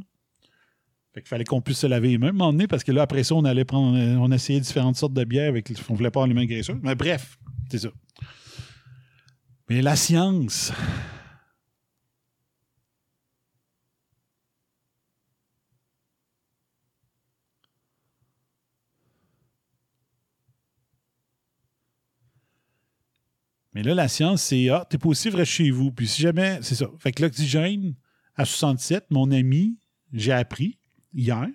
Fait qu'il fallait qu'on puisse se laver les mains, à un moment donné, parce que là, après ça, on allait prendre, on essayait différentes sortes de bières avec, on voulait pas les mains graisseuses. Mais bref, c'est ça. Mais la science. Mais là, la science, c'est Ah, t'es pas aussi vrai chez vous. Puis si jamais. C'est ça. Fait que l'oxygène, à 67, mon ami, j'ai appris hier,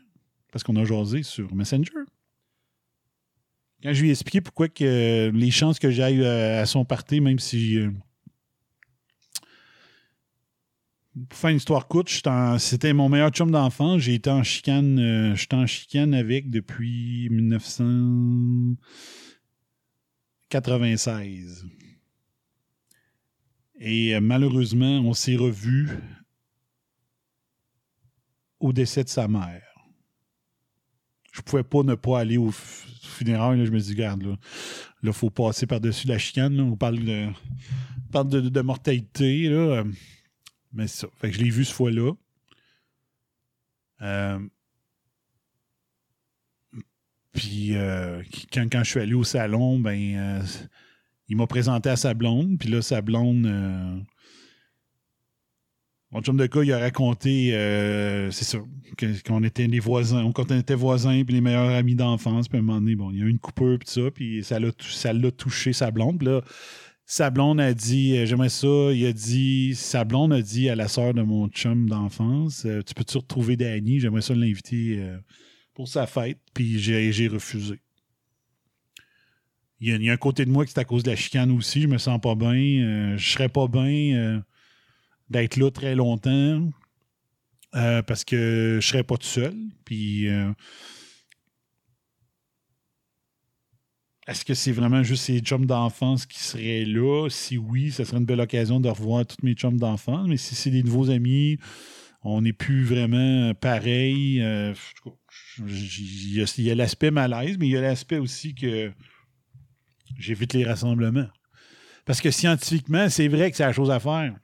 parce qu'on a jasé sur Messenger. Quand je lui ai expliqué pourquoi que les chances que j'aille euh, à son party, même si. euh, pour faire une histoire courte, c'était mon meilleur chum d'enfance. J'ai été en chicane. euh, j'étais en chicane avec depuis 1996. Et malheureusement, on s'est revus au décès de sa mère. Je pouvais pas ne pas aller au f- funérailles. là. Je me dis, regarde, là, il faut passer par-dessus la chicane. là. On parle de, parle de, de mortalité. Là. Euh, Mais c'est ça. Fait que je l'ai vu ce fois-là. Euh, puis euh, quand, quand je suis allé au salon, ben il m'a présenté à sa blonde. Puis là, sa blonde. Mon chum de cas, il a raconté, euh, c'est ça, qu'on était les voisins, qu'on était voisins, puis les meilleurs amis d'enfance. Puis à un moment donné, bon, il y a eu une coupure, puis ça, puis ça l'a touché sa blonde. Puis là, sa blonde a dit, euh, j'aimerais ça, il a dit, sa blonde a dit à la sœur de mon chum d'enfance, euh, tu peux-tu retrouver Danny? J'aimerais ça l'inviter euh, pour sa fête. Puis j'ai refusé. Il y, a, un côté de moi qui c'est à cause de la chicane aussi. Je me sens pas bien. je serais pas bien d'être là très longtemps euh, parce que je serais pas tout seul. Puis. euh, est-ce que c'est vraiment juste ces chums d'enfance qui seraient là? Si oui, ce serait une belle occasion de revoir tous mes chums d'enfance. Mais si c'est des nouveaux amis, on n'est plus vraiment pareil. euh, en tout cas, il y a, il y a l'aspect malaise, mais il y a l'aspect aussi que j'évite les rassemblements. Parce que scientifiquement, c'est vrai que c'est la chose à faire.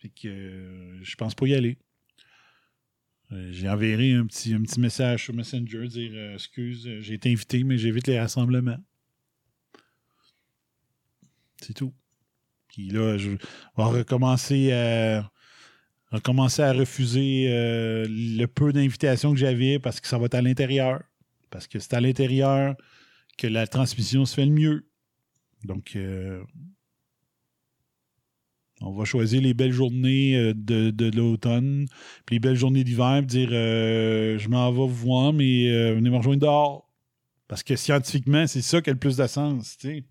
Fait que euh, je pense pas y aller. Euh, J'ai enverré un petit, un petit message sur Messenger, dire euh, excuse, j'ai été invité, mais j'évite les rassemblements. C'est tout. Puis là, je vais recommencer à, recommencer à refuser le peu d'invitations que j'avais parce que ça va être à l'intérieur. Parce que c'est à l'intérieur que la transmission se fait le mieux. Donc, on va choisir les belles journées euh, de, l'automne, puis les belles journées d'hiver, puis dire euh, je m'en vais vous voir, mais euh, venez me rejoindre dehors. Parce que scientifiquement, c'est ça qui a le plus de sens. tu sais.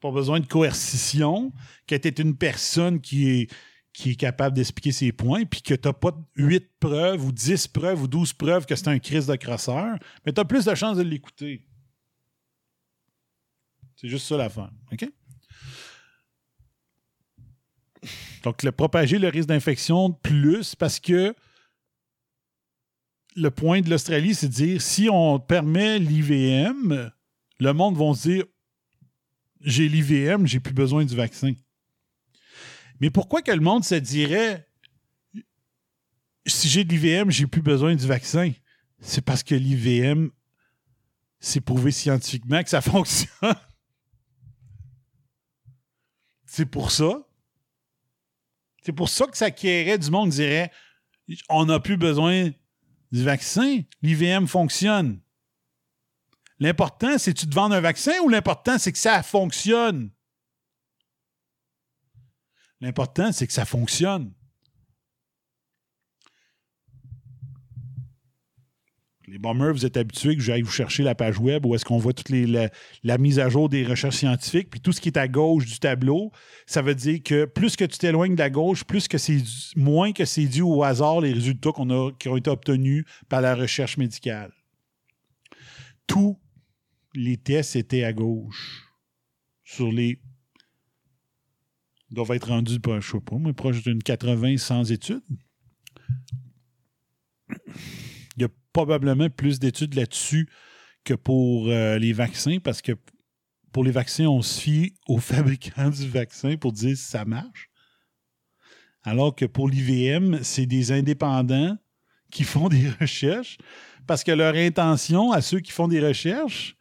Pas besoin de coercition, que tu une personne qui est, qui est capable d'expliquer ses points, puis que tu n'as pas 8 preuves ou 10 preuves ou 12 preuves que c'est un crise de crosseur, mais tu as plus de chances de l'écouter. C'est juste ça l'affaire. OK? Donc, le propager le risque d'infection plus parce que le point de l'Australie, c'est de dire si on permet l'IVM, le monde va se dire j'ai l'IVM, j'ai plus besoin du vaccin. Mais pourquoi que le monde se dirait si j'ai de l'IVM, j'ai plus besoin du vaccin? C'est parce que l'IVM, c'est prouvé scientifiquement que ça fonctionne. C'est pour ça. C'est pour ça que ça acquérait du monde dirait on n'a plus besoin du vaccin. L'IVM fonctionne. L'important, c'est tu te vends un vaccin ou l'important, c'est que ça fonctionne? L'important, c'est que ça fonctionne. Les bombers, vous êtes habitués que j'aille vous chercher la page web où est-ce qu'on voit toute la, mise à jour des recherches scientifiques, puis tout ce qui est à gauche du tableau, ça veut dire que plus que tu t'éloignes de la gauche, plus que c'est moins que c'est dû au hasard les résultats qu'on a, qui ont été obtenus par la recherche médicale. Tous les tests étaient à gauche. sur les. Ils doivent être rendus, je sais pas, mais proche d'une 80 sans études. Probablement plus d'études là-dessus que pour euh, les vaccins, parce que pour les vaccins, on se fie aux fabricants du vaccin pour dire si ça marche. Alors que pour l'IVM, c'est des indépendants qui font des recherches parce que leur intention à ceux qui font des recherches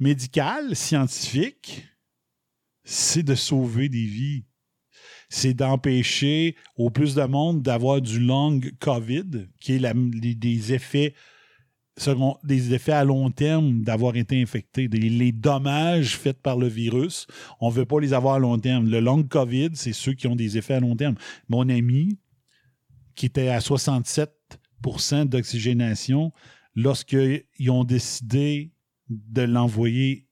médicales, scientifiques, c'est de sauver des vies. C'est d'empêcher au plus de monde d'avoir du long COVID, qui est des effets des effets à long terme d'avoir été infecté. les dommages faits par le virus, on ne veut pas les avoir à long terme. Le long COVID, c'est ceux qui ont des effets à long terme. Mon ami, qui était à 67% d'oxygénation, lorsqu'ils ont décidé de l'envoyer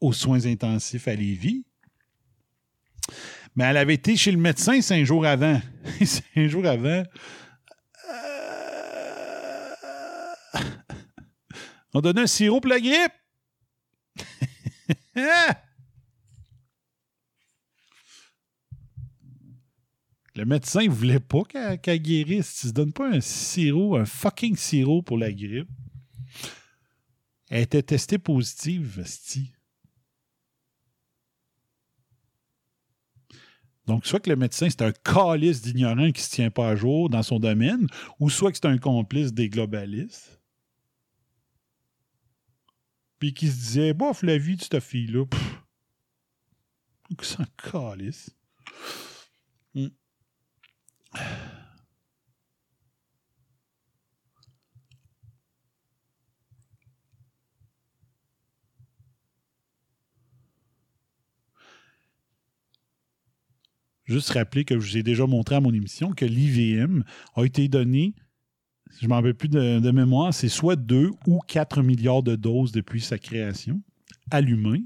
aux soins intensifs à Lévis, mais elle avait été chez le médecin cinq jours avant. cinq jours avant, On donne un sirop pour la grippe. Le médecin voulait pas qu'elle guérisse. Il se donne pas un sirop, un fucking sirop pour la grippe. Elle était testée positive, Donc, soit que le médecin, c'est un calice d'ignorant qui ne se tient pas à jour dans son domaine, ou soit que c'est un complice des globalistes puis qui se disait, bof, la vie de cette fille-là, ça calisse. Hmm. Juste rappeler que je vous ai déjà montré à mon émission que l'IVM a été donné je m'en rappelle plus de, mémoire, c'est soit 2 ou 4 milliards de doses depuis sa création à l'humain.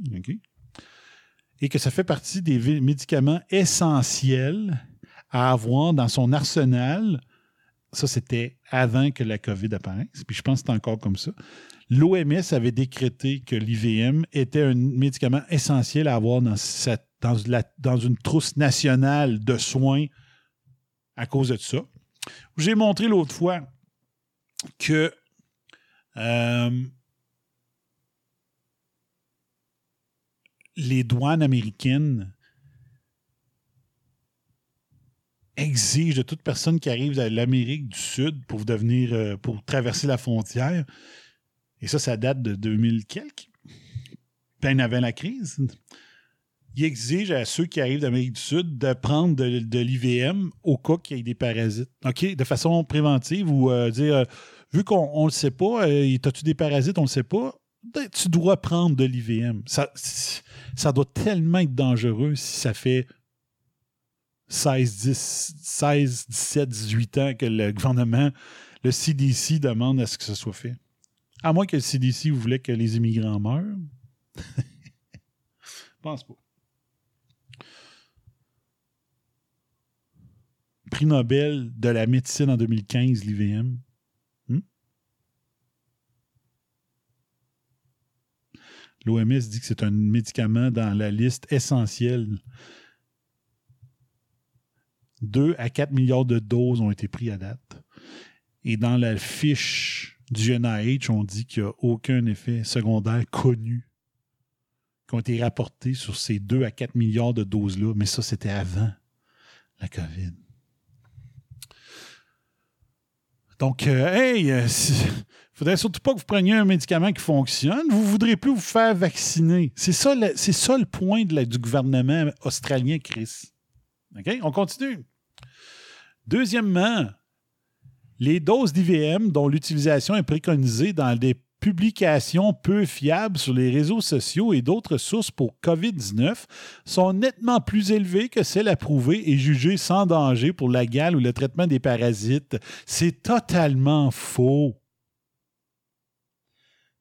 Et que ça fait partie des médicaments essentiels à avoir dans son arsenal. Ça, c'était avant que la COVID apparaisse. Puis je pense que c'est encore comme ça. L'OMS avait décrété que l'IVM était un médicament essentiel à avoir dans, une trousse nationale de soins à cause de ça. J'ai montré l'autre fois que euh, les douanes américaines exigent de toute personne qui arrive de l'Amérique du Sud pour devenir euh, pour traverser la frontière. Et ça, ça date de 2000 quelques, peine avant la crise. Ils exigent à ceux qui arrivent d'Amérique du Sud de prendre de, l'IVM au cas qu'il y ait des parasites. OK? De façon préventive ou euh, dire vu qu'on ne le sait pas, euh, as-tu des parasites, on ne le sait pas, ben, tu dois prendre de l'IVM. Ça, ça doit tellement être dangereux si ça fait 16, 10, 16, 17, 18 ans que le gouvernement, le CDC demande à ce que ce soit fait. À moins que le CDC voulait que les immigrants meurent. Je pense pas. Prix Nobel de la médecine en 2015, l'IVM. L'OMS dit que c'est un médicament dans la liste essentielle. 2 à 4 milliards de doses ont été pris à date. Et dans la fiche du NIH, on dit qu'il n'y a aucun effet secondaire connu qui ont été rapportés sur ces 2 à 4 milliards de doses-là. Mais ça, c'était avant la COVID. Donc, euh, hey, euh, faudrait surtout pas que vous preniez un médicament qui fonctionne. Vous ne voudrez plus vous faire vacciner. C'est ça, c'est ça le point du gouvernement australien, Chris. OK? On continue. Deuxièmement, les doses d'IVM dont l'utilisation est préconisée dans des publications peu fiables sur les réseaux sociaux et d'autres sources pour COVID-19 sont nettement plus élevées que celles approuvées et jugées sans danger pour la gale ou le traitement des parasites. C'est totalement faux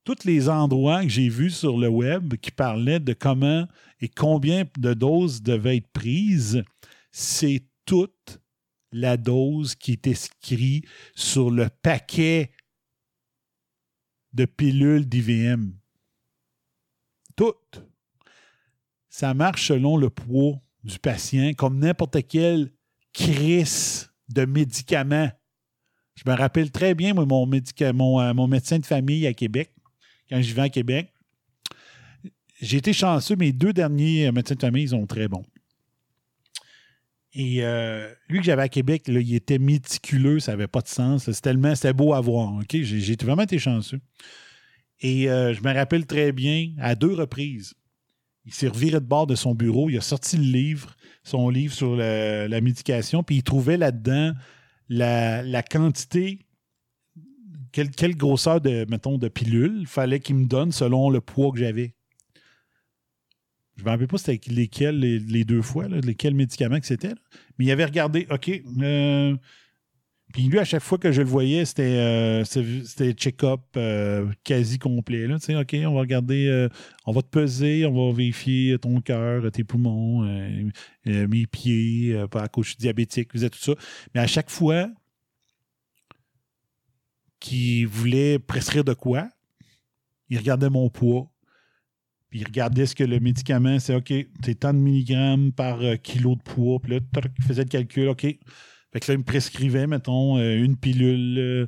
tous les endroits que j'ai vus sur le web qui parlaient de comment et combien de doses devaient être prises, c'est toute la dose qui est inscrite sur le paquet de pilules d'IVM. Toutes. ça marche selon le poids du patient, comme n'importe quelle crise de médicaments. Je me rappelle très bien, moi, mon, euh, mon médecin de famille à Québec, quand je vivais à Québec. J'ai été chanceux, mes deux derniers médecins de famille, ils sont très bons. Et euh, lui que j'avais à Québec, il était méticuleux, ça n'avait pas de sens. C'était tellement, c'était beau à voir. J'ai vraiment été chanceux. Et je me rappelle très bien, à deux reprises, il s'est reviré de bord de son bureau, il a sorti le livre, son livre sur la, médication, puis il trouvait là-dedans la, quantité, quelle, grosseur de, mettons, de fallait qu'il me donne selon le poids que j'avais. Je ne me rappelle pas c'était lesquels les, deux fois, lesquels médicaments que c'était. Mais il avait regardé, OK, euh, puis lui, à chaque fois que je le voyais, c'était euh, check-up euh, quasi complet. Là. OK, on va regarder, euh, on va te peser, on va vérifier ton cœur, tes poumons, mes pieds, à cause je suis diabétique, tout ça. Mais à chaque fois qu'il voulait prescrire de quoi, il regardait mon poids. Il regardait ce que le médicament, c'est OK, t'es tant de milligrammes par kilo de poids. Puis là, il faisait le calcul, OK fait que là, il me prescrivait, mettons, euh, une pilule euh,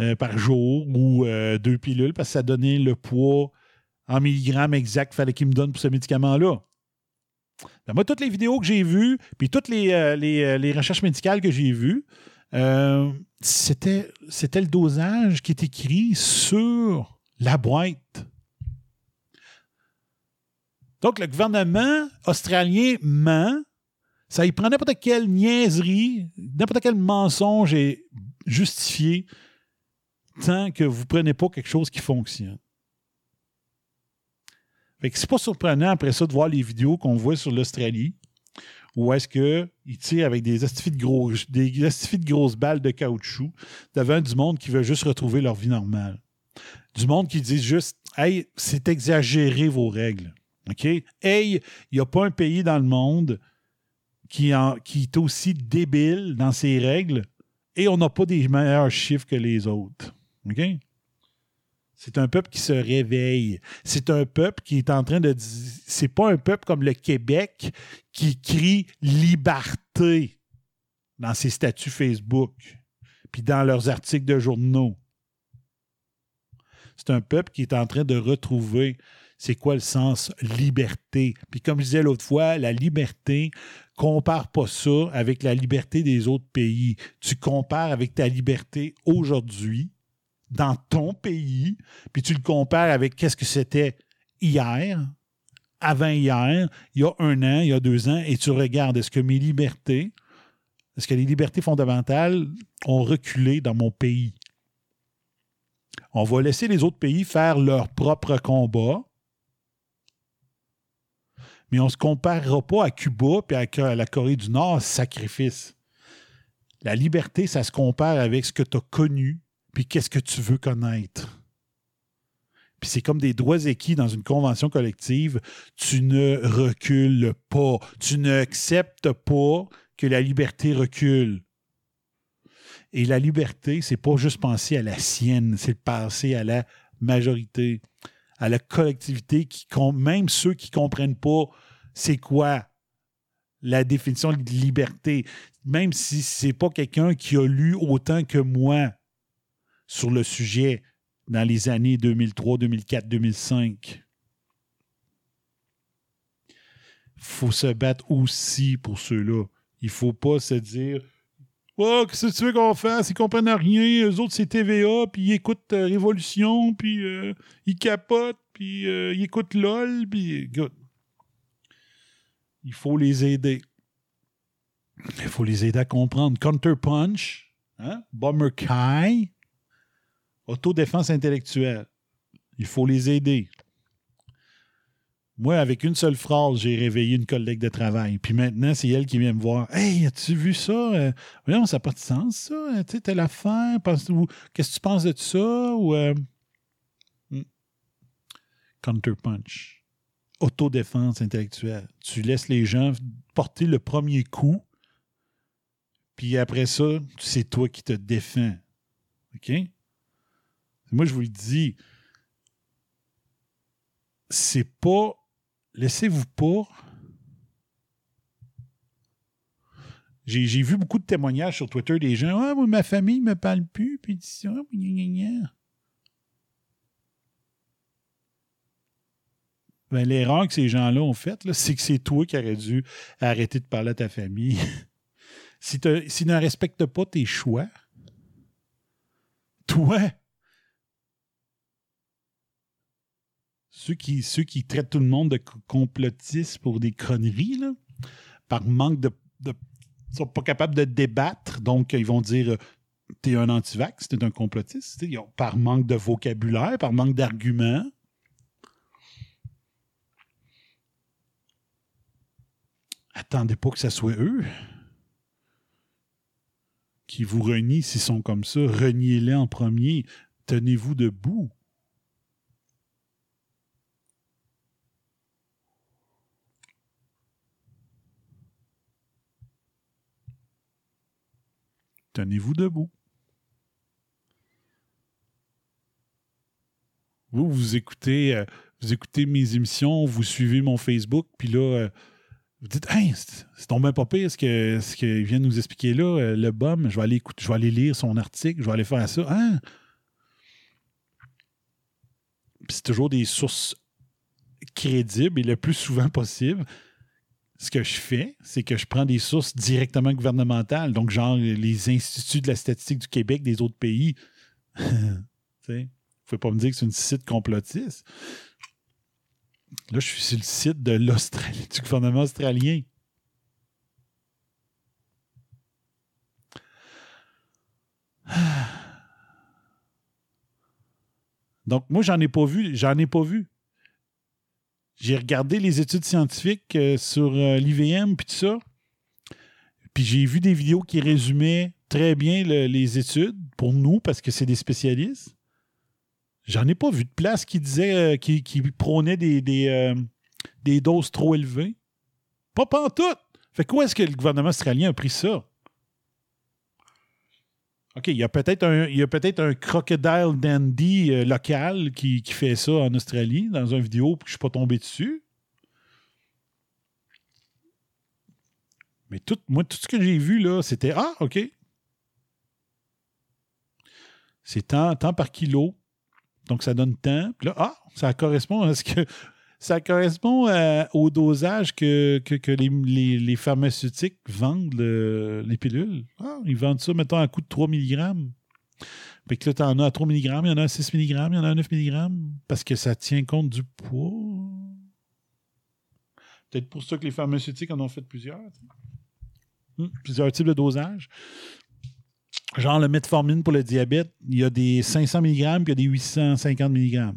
euh, par jour ou deux pilules parce que ça donnait le poids en milligrammes exact qu'il fallait qu'il me donne pour ce médicament-là. Ben, moi, toutes les vidéos que j'ai vues, puis toutes les, recherches médicales que j'ai vues, c'était le dosage qui est écrit sur la boîte. Donc, le gouvernement australien ment ça y prend n'importe quelle niaiserie, n'importe quel mensonge est justifié tant que vous ne prenez pas quelque chose qui fonctionne. Fait que c'est pas surprenant après ça de voir les vidéos qu'on voit sur l'Australie où est-ce qu'ils tirent avec des astifies de, des de grosses balles de caoutchouc devant du monde qui veut juste retrouver leur vie normale. Du monde qui dit juste Hey, c'est exagéré vos règles. OK? Hey, il n'y a pas un pays dans le monde qui, est aussi débile dans ses règles et on n'a pas des meilleurs chiffres que les autres. OK? C'est un peuple qui se réveille. C'est un peuple qui est en train de. C'est pas un peuple comme le Québec qui crie liberté dans ses statuts Facebook puis dans leurs articles de journaux. C'est un peuple qui est en train de retrouver c'est quoi le sens liberté? Puis comme je disais l'autre fois, la liberté, compare pas ça avec la liberté des autres pays. Tu compares avec ta liberté aujourd'hui dans ton pays, puis tu le compares avec qu'est-ce que c'était hier, avant-hier, il y a un an, il y a deux ans, et tu regardes, est-ce que mes libertés, est-ce que les libertés fondamentales ont reculé dans mon pays? On va laisser les autres pays faire leur propre combat, mais on ne se comparera pas à Cuba et à la Corée du Nord, sacrifice. La liberté, ça se compare avec ce que tu as connu, puis qu'est-ce que tu veux connaître. Puis c'est comme des droits équis dans une convention collective. Tu ne recules pas. Tu n'acceptes pas que la liberté recule. Et la liberté, c'est pas juste penser à la sienne, c'est penser à la majorité, à la collectivité, qui, même ceux qui ne comprennent pas c'est quoi la définition de liberté, même si ce n'est pas quelqu'un qui a lu autant que moi sur le sujet dans les années 2003, 2004, 2005. Il faut se battre aussi pour ceux-là. Il ne faut pas se dire Oh, qu'est-ce que tu veux qu'on fasse? Ils comprennent rien. Eux autres, c'est TVA, puis ils écoutent euh, Révolution, puis euh, ils capotent, puis euh, ils écoutent LOL, puis il faut les aider. Il faut les aider à comprendre. Counterpunch, hein? Bomber Kai, autodéfense intellectuelle. Il faut les aider. Moi, avec une seule phrase, j'ai réveillé une collègue de travail. Puis maintenant, c'est elle qui vient me voir. Hey, as-tu vu ça? Euh, voyons, ça n'a pas de sens, ça. Tu sais, telle affaire. Qu'est-ce que tu penses de ça? Ou. Euh... Hmm. Counterpunch autodéfense intellectuelle. Tu laisses les gens porter le premier coup, puis après ça, c'est toi qui te défends. OK? Moi, je vous le dis, c'est pas laissez-vous pas. J'ai vu beaucoup de témoignages sur Twitter des gens Ah, moi, ma famille ne me parle plus, puis dit ça, oh, ben, L'erreur que ces gens-là ont faite, c'est que c'est toi qui aurais dû arrêter de parler à ta famille. si tu si ne respectes pas tes choix, toi, ceux qui, ceux qui traitent tout le monde de co- complotistes pour des conneries, là, par manque de, de- sont pas capables de débattre, donc ils vont dire euh, t'es un antivax, t'es un complotiste. Par manque de vocabulaire, par manque d'arguments. Attendez pas que ça soit eux qui vous renient s'ils sont comme ça. Reniez-les en premier. Tenez-vous debout. Tenez-vous debout. Vous, vous écoutez, euh, vous écoutez mes émissions, vous suivez mon Facebook, puis là, euh, vous dites, hey, c'est tombé pas pire ce que ce qu'il vient de nous expliquer là, euh, le bum, je vais aller écouter, je vais aller lire son article, je vais aller faire ça. Hein? Puis c'est toujours des sources crédibles et le plus souvent possible. Ce que je fais, c'est que je prends des sources directement gouvernementales, donc genre les instituts de la statistique du Québec des autres pays. vous pouvez pas me dire que c'est une site complotiste. Là, je suis sur le site de l'Australie, du gouvernement australien. Donc, moi, j'en ai pas vu. J'en ai pas vu. J'ai regardé les études scientifiques euh, sur euh, l'IVM puis tout ça. Puis j'ai vu des vidéos qui résumaient très bien le- les études pour nous parce que c'est des spécialistes. J'en ai pas vu de place qui disait euh, qui, prônait des, doses trop élevées. Pas pantoute. Fait quoi est-ce que le gouvernement australien a pris ça? OK, il y a peut-être un, peut-être un crocodile dandy euh, local qui, qui fait ça en Australie dans une vidéo puis je suis pas tombé dessus. Mais tout, moi, tout ce que j'ai vu, là, c'était Ah, OK. C'est tant, tant par kilo. Donc, ça donne tant. Puis là, ah, ça correspond à ce que. Ça correspond à- au dosage que, que, les, pharmaceutiques vendent le- les pilules. Ah, ils vendent ça, mettons, à coût de 3 mg. Fait que là, t'en as à 3 mg, il y en a à 6 mg, il y en a à 9 mg. Parce que ça tient compte du poids. Peut-être pour ça que les pharmaceutiques en ont fait plusieurs. Hmm, plusieurs types de dosages. Genre le metformine pour le diabète, il y a des 500 mg puis il y a des 850 mg.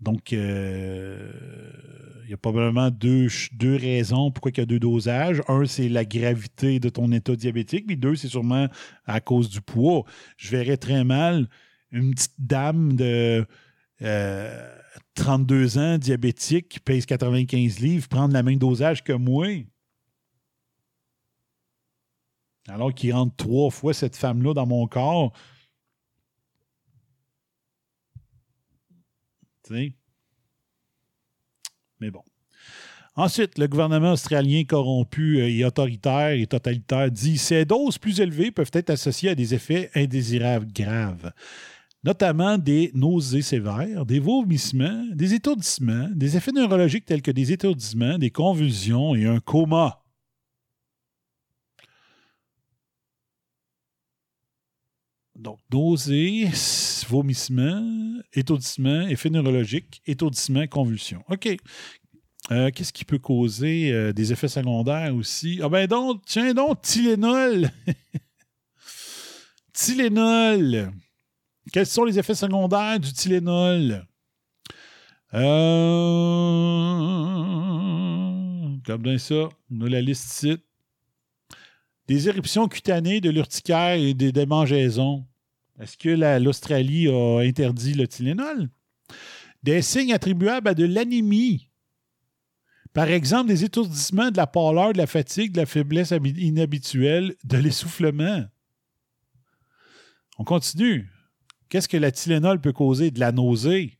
Donc, euh, il y a probablement deux, raisons pourquoi il y a deux dosages. Un, c'est la gravité de ton état diabétique, puis deux, c'est sûrement à cause du poids. Je verrais très mal une petite dame de euh, 32 ans, diabétique, qui pèse 95 livres, prendre le même dosage que moi. Alors qu'il rentre trois fois cette femme-là dans mon corps. Mais bon. Ensuite, le gouvernement australien corrompu euh, et autoritaire et totalitaire dit ces doses plus élevées peuvent être associées à des effets indésirables graves, notamment des nausées sévères, des vomissements, des étourdissements, des effets neurologiques tels que des étourdissements, des convulsions et un coma. Donc, nausées, s- vomissements, étourdissements, effets neurologiques, étourdissements, convulsions. OK. Euh, Qu'est-ce qui peut causer euh, des effets secondaires aussi? Ah ben donc, tiens donc, Tylenol. Tylenol. Quels sont les effets secondaires du Tylenol? Euh... Comme bien ça, on a la liste ici. Des éruptions cutanées, de l'urticaire et des démangeaisons. Est-ce que la- l'Australie a interdit le Tylenol? Des signes attribuables à de l'anémie. Par exemple, des étourdissements, de la pâleur, de la fatigue, de la faiblesse habi- inhabituelle, de l'essoufflement. On continue. Qu'est-ce que la Tylenol peut causer? De la nausée.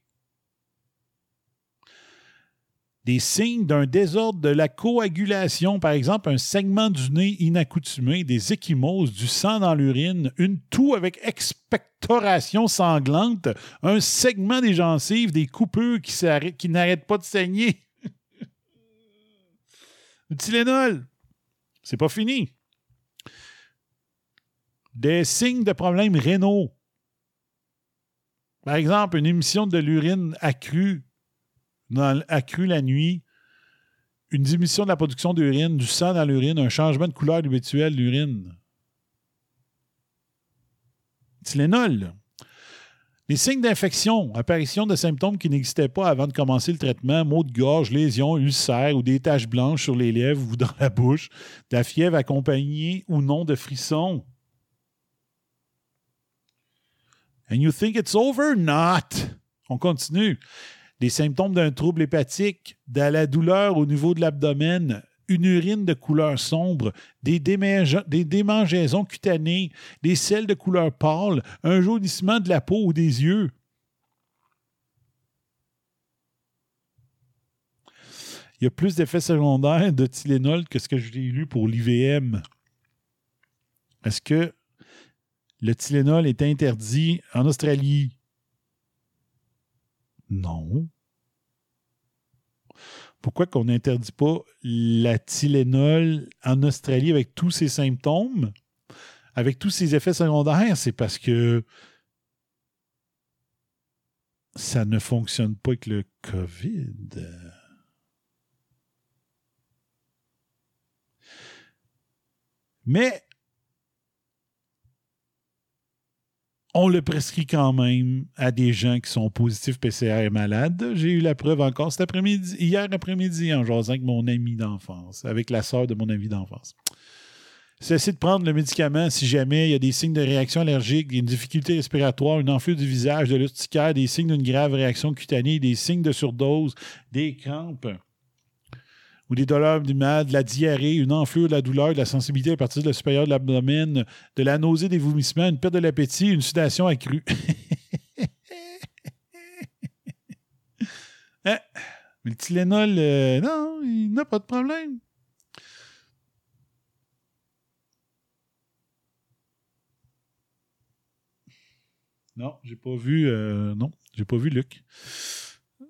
Des signes d'un désordre de la coagulation, par exemple un segment du nez inaccoutumé, des échymoses, du sang dans l'urine, une toux avec expectoration sanglante, un segment des gencives, des coupures qui, n'arrêtent pas de saigner. Le Tylenol, c'est pas fini. Des signes de problèmes rénaux. Par exemple, une émission de l'urine accrue accru la nuit, une diminution de la production d'urine, du sang dans l'urine, un changement de couleur habituelle de l'urine. Tylenol. Les signes d'infection, apparition de symptômes qui n'existaient pas avant de commencer le traitement, maux de gorge, lésions, ulcères ou des taches blanches sur les lèvres ou dans la bouche, de la fièvre accompagnée ou non de frissons. And you think it's over? Not. On continue des symptômes d'un trouble hépatique, de la douleur au niveau de l'abdomen, une urine de couleur sombre, des, démangeaisons cutanées, des selles de couleur pâle, un jaunissement de la peau ou des yeux. Il y a plus d'effets secondaires de Tylenol que ce que je l'ai lu pour l'IVM. Est-ce que le Tylenol est interdit en Australie? Non. Pourquoi qu'on n'interdit pas la Tylenol en Australie avec tous ses symptômes, avec tous ses effets secondaires? C'est parce que ça ne fonctionne pas avec le COVID. Mais on le prescrit quand même à des gens qui sont positifs PCR et malades. J'ai eu la preuve encore cet après-midi, hier après-midi, en jasant avec mon ami d'enfance, avec la sœur de mon ami d'enfance. Cessez de prendre le médicament si jamais il y a des signes de réaction allergique, une difficulté respiratoire, une enflure du visage, de l'urticaire, des signes d'une grave réaction cutanée, des signes de surdose, des crampes ou des douleurs du mal, de la diarrhée, une enflure de la douleur, de la sensibilité à partir de la supérieure de l'abdomen, de la nausée, des vomissements, une perte de l'appétit, une sudation accrue. hein? Mais le Tylenol, euh, non, il n'a pas de problème. Non, j'ai pas vu. Euh, non, j'ai pas vu Luc.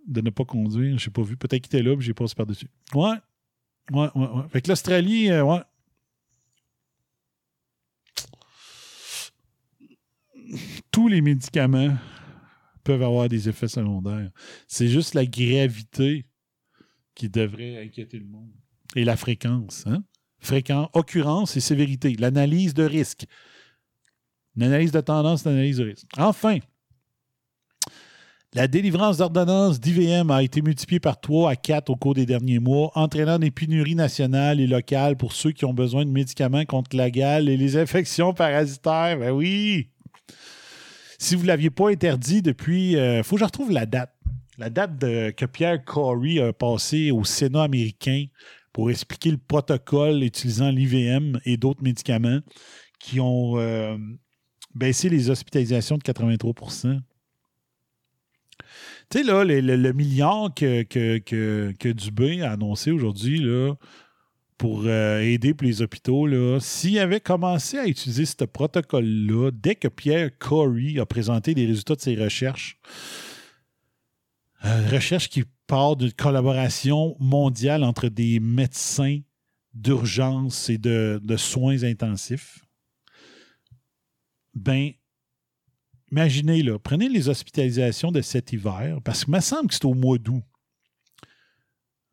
De ne pas conduire, j'ai pas vu. Peut-être qu'il était là, mais j'ai passé par-dessus. Ouais. Ouais, ouais, ouais. Fait que l'Australie, euh, ouais. Tous les médicaments peuvent avoir des effets secondaires. C'est juste la gravité qui devrait inquiéter le monde. Et la fréquence. Hein? Fréquence, occurrence et sévérité. L'analyse de risque. L'analyse de tendance, l'analyse de risque. Enfin, la délivrance d'ordonnances d'IVM a été multipliée par 3 à 4 au cours des derniers mois, entraînant des pénuries nationales et locales pour ceux qui ont besoin de médicaments contre la gale et les infections parasitaires. Ben oui! Si vous ne l'aviez pas interdit depuis. Euh, faut que je retrouve la date. La date que Pierre Corey a passé au Sénat américain pour expliquer le protocole utilisant l'IVM et d'autres médicaments qui ont euh, baissé les hospitalisations de 83 tu sais, là, le, milliard que, que, Dubé a annoncé aujourd'hui, là, pour euh, aider pour les hôpitaux, s'il avait commencé à utiliser ce protocole-là dès que Pierre Corey a présenté les résultats de ses recherches, euh, recherche qui part d'une collaboration mondiale entre des médecins d'urgence et de, de, soins intensifs, ben, imaginez, là, prenez les hospitalisations de cet hiver, parce que me semble que c'est au mois d'août.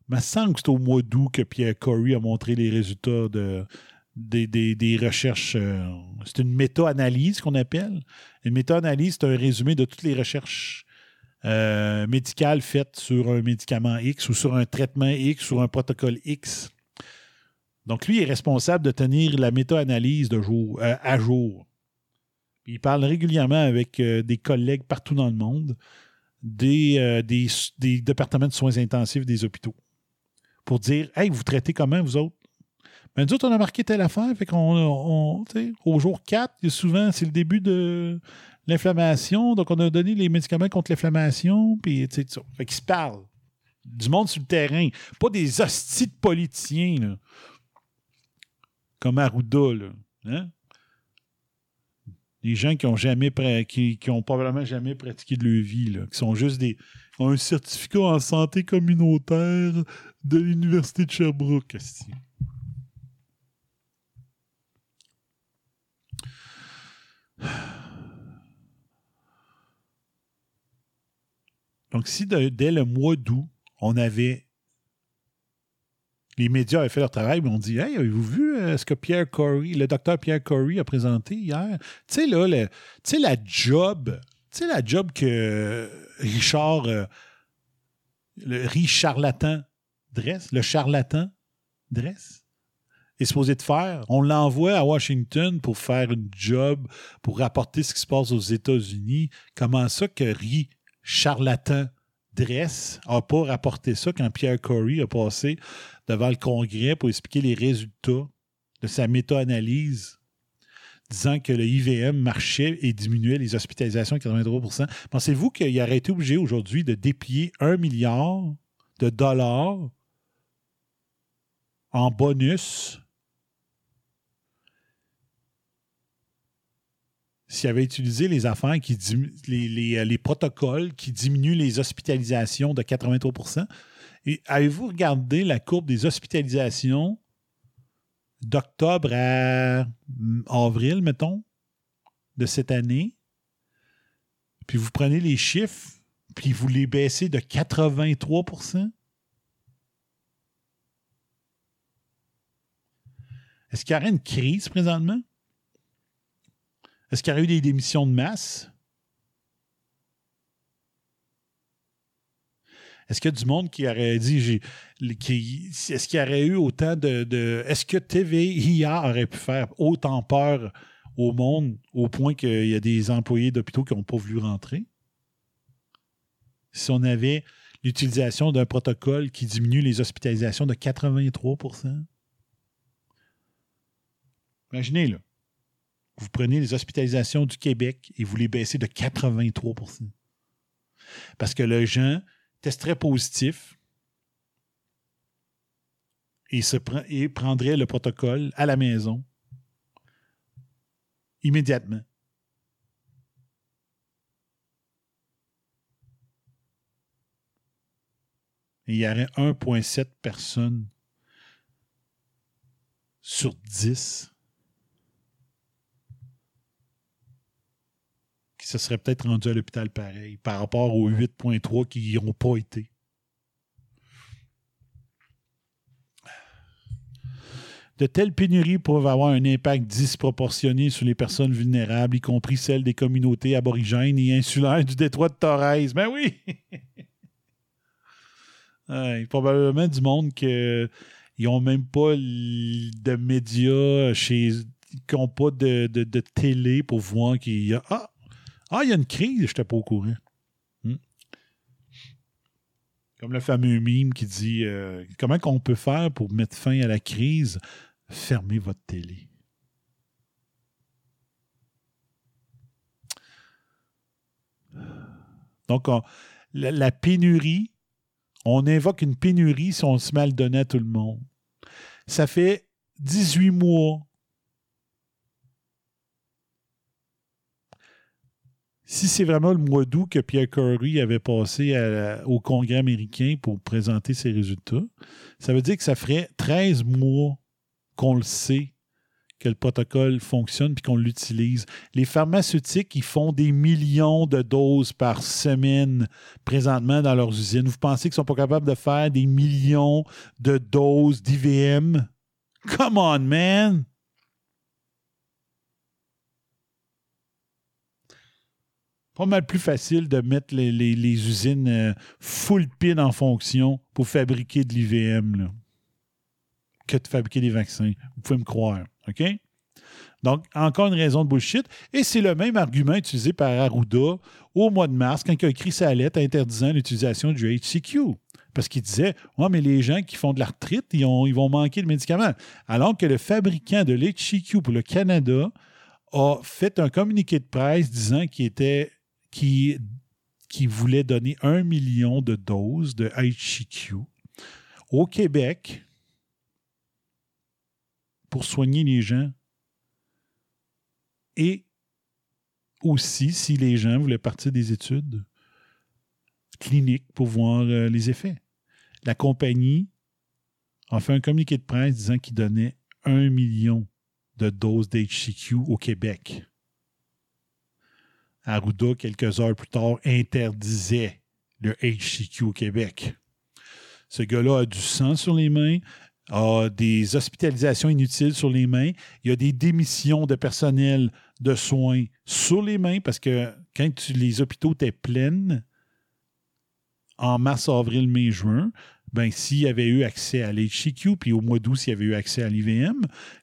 me semble que c'est au mois d'août que Pierre Corey a montré les résultats de, des, recherches. Euh, c'est une méta-analyse qu'on appelle. Une méta-analyse, c'est un résumé de toutes les recherches euh, médicales faites sur un médicament X ou sur un traitement X, sur un protocole X. Donc, lui est responsable de tenir la méta-analyse euh, à jour. Il parle régulièrement avec euh, des collègues partout dans le monde euh, des, des, départements de soins intensifs des hôpitaux pour dire Hey, vous traitez comment, vous autres? Mais ben, nous autres, on a marqué telle affaire, fait qu'on on, au jour 4, souvent, c'est le début de l'inflammation, donc on a donné les médicaments contre l'inflammation, puis tu sais. Fait qu'ils se parlent. Du monde sur le terrain. Pas des hosties de politiciens, là. Comme Arruda, là. Hein? Des gens qui ont jamais qui, ont probablement jamais pratiqué de leur vie, qui sont juste des. ont un certificat en santé communautaire de l'Université de Sherbrooke. Donc, si dès le mois d'août, on avait. Les médias avaient fait leur travail, mais on dit Hey, avez-vous vu euh, ce que Pierre Corey, le docteur Pierre Corey a présenté hier? Tu sais, là, le- tu sais, la job, tu sais, la job que Richard, euh, le riz charlatan dresse, le charlatan dresse, est supposé de faire. On l'envoie à Washington pour faire une job, pour rapporter ce qui se passe aux États-Unis. Comment ça que riz charlatan dresse n'a pas rapporté ça quand Pierre Corey a passé devant le Congrès pour expliquer les résultats de sa méta-analyse disant que le IVM marchait et diminuait les hospitalisations à 83% Pensez-vous qu'il aurait été obligé aujourd'hui de déplier un milliard de dollars en bonus s'il avait utilisé les affaires qui les, euh, les protocoles qui diminuent les hospitalisations de 83 Avez-vous regardé la courbe des hospitalisations d'octobre à mm, avril, mettons, de cette année? Puis vous prenez les chiffres, puis vous les baissez de 83% Est-ce qu'il y aurait une crise présentement? Est-ce qu'il y aurait eu des démissions de masse? Est-ce qu'il y a du monde qui aurait dit. qui- Est-ce qu'il y aurait eu autant de. de- Est-ce que TVIA aurait pu faire autant peur au monde au point qu'il y a des employés d'hôpitaux qui n'ont pas voulu rentrer? Si on avait l'utilisation d'un protocole qui diminue les hospitalisations de 83% Imaginez, là. Vous prenez les hospitalisations du Québec et vous les baissez de 83% Parce que le gens testerait positif. Et, prendrait le protocole à la maison. Immédiatement. Il y aurait 1,7 personnes sur 10 se seraient peut-être rendus à l'hôpital pareil par rapport aux 8,3 qui n'y ont pas été. De telles pénuries peuvent avoir un impact disproportionné sur les personnes vulnérables, y compris celles des communautés aborigènes et insulaires du détroit de Torres. Ben oui! Ouais, probablement du monde que ils n'ont même pas de médias chez qui n'ont pas de, de- de télé pour voir qu'il y a Ah! Ah, il y a une crise, je n'étais pas au courant. Hmm. Comme le fameux mime qui dit euh, Comment qu'on peut faire pour mettre fin à la crise? Fermez votre télé. Donc, on- la, la pénurie, on invoque une pénurie si on se met à le donner à tout le monde. Ça fait 18 mois. Si c'est vraiment le mois d'août que Pierre Curry avait passé au Congrès américain pour présenter ses résultats, ça veut dire que ça ferait 13 mois qu'on le sait que le protocole fonctionne puis qu'on l'utilise. Les pharmaceutiques, ils font des millions de doses par semaine présentement dans leurs usines. Vous pensez qu'ils sont pas capables de faire des millions de doses d'IVM? Come on, man! Pas mal plus facile de mettre les, les- usines euh, full pin en fonction pour fabriquer de l'IVM que de fabriquer des vaccins. Vous pouvez me croire. OK? Donc, encore une raison de bullshit. Et c'est le même argument utilisé par Arruda au mois de mars quand il a écrit sa lettre interdisant l'utilisation du HCQ. Parce qu'il disait Ouais, mais les gens qui font de l'arthrite, ils, ils vont manquer de médicaments. Alors que le fabricant de l'HCQ pour le Canada a fait un communiqué de presse disant qu'il était. Qui voulait donner un million de doses de HCQ au Québec pour soigner les gens et aussi si les gens voulaient partir des études cliniques pour voir euh, les effets. La compagnie a fait un communiqué de presse disant qu'il donnait un million de doses d'HCQ au Québec. Arruda, quelques heures plus tard, interdisait le HCQ au Québec. Ce gars-là a du sang sur les mains, a des hospitalisations inutiles sur les mains, il y a des démissions de personnel de soins sur les mains parce que quand les hôpitaux étaient pleins en mars, avril, mai, juin, ben, s'il y avait eu accès à l'HCQ, puis au mois d'août, s'il y avait eu accès à l'IVM,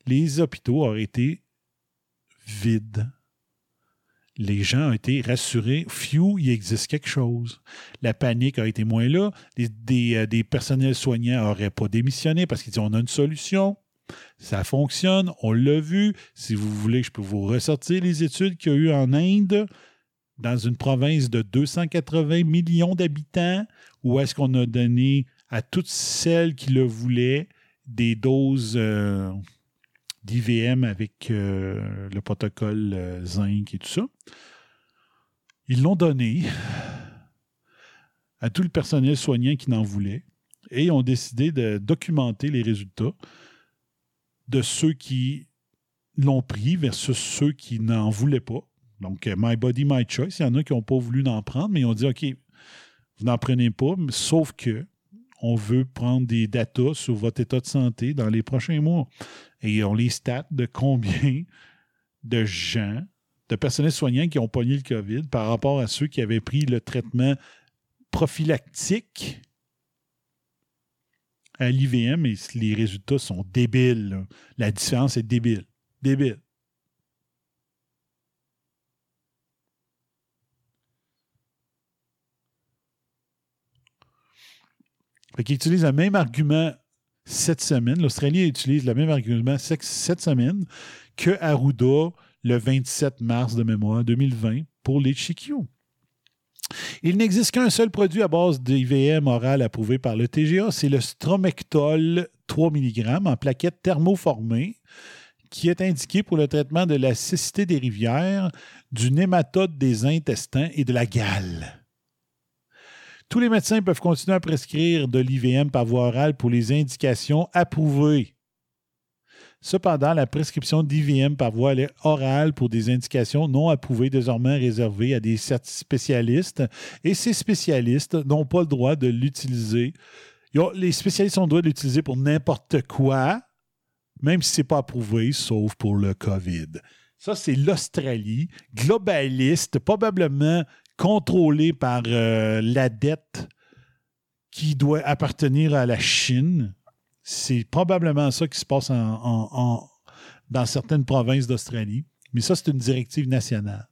les hôpitaux auraient été vides. Les gens ont été rassurés. Few, il existe quelque chose. La panique a été moins là. Des, euh, personnels soignants n'auraient pas démissionné parce qu'ils disent on a une solution. Ça fonctionne, on l'a vu. Si vous voulez, je peux vous ressortir les études qu'il y a eu en Inde, dans une province de 280 millions d'habitants, où est-ce qu'on a donné à toutes celles qui le voulaient des doses euh, d'IVM avec euh, le protocole euh, zinc et tout ça. Ils l'ont donné à tout le personnel soignant qui n'en voulait et ont décidé de documenter les résultats de ceux qui l'ont pris versus ceux qui n'en voulaient pas. Donc, My Body, My Choice. Il y en a qui n'ont pas voulu en prendre, mais ils ont dit OK, vous n'en prenez pas, sauf que on veut prendre des datas sur votre état de santé dans les prochains mois. Et on les stats de combien de gens, de personnels soignants qui ont pogné le COVID par rapport à ceux qui avaient pris le traitement prophylactique à l'IVM et les résultats sont débiles. La différence est débile. Débile. Fait utilise le même argument cette semaine. L'Australie utilise le même argument cette semaine que Arruda le 27 mars de mémoire 2020 pour les Chiquios. Il n'existe qu'un seul produit à base d'IVM oral approuvé par le TGA, c'est le Stromectol 3 mg en plaquette thermoformée qui est indiqué pour le traitement de la cécité des rivières, du nématode des intestins et de la gale. Tous les médecins peuvent continuer à prescrire de l'IVM par voie orale pour les indications approuvées. Cependant, la prescription d'IVM par voie orale pour des indications non approuvées est désormais réservée à des spécialistes et ces spécialistes n'ont pas le droit de l'utiliser. Les spécialistes ont le droit de l'utiliser pour n'importe quoi, même si ce n'est pas approuvé, sauf pour le COVID. Ça, c'est l'Australie, globaliste, probablement contrôlé par euh, la dette qui doit appartenir à la Chine. C'est probablement ça qui se passe en, dans certaines provinces d'Australie. Mais ça, c'est une directive nationale.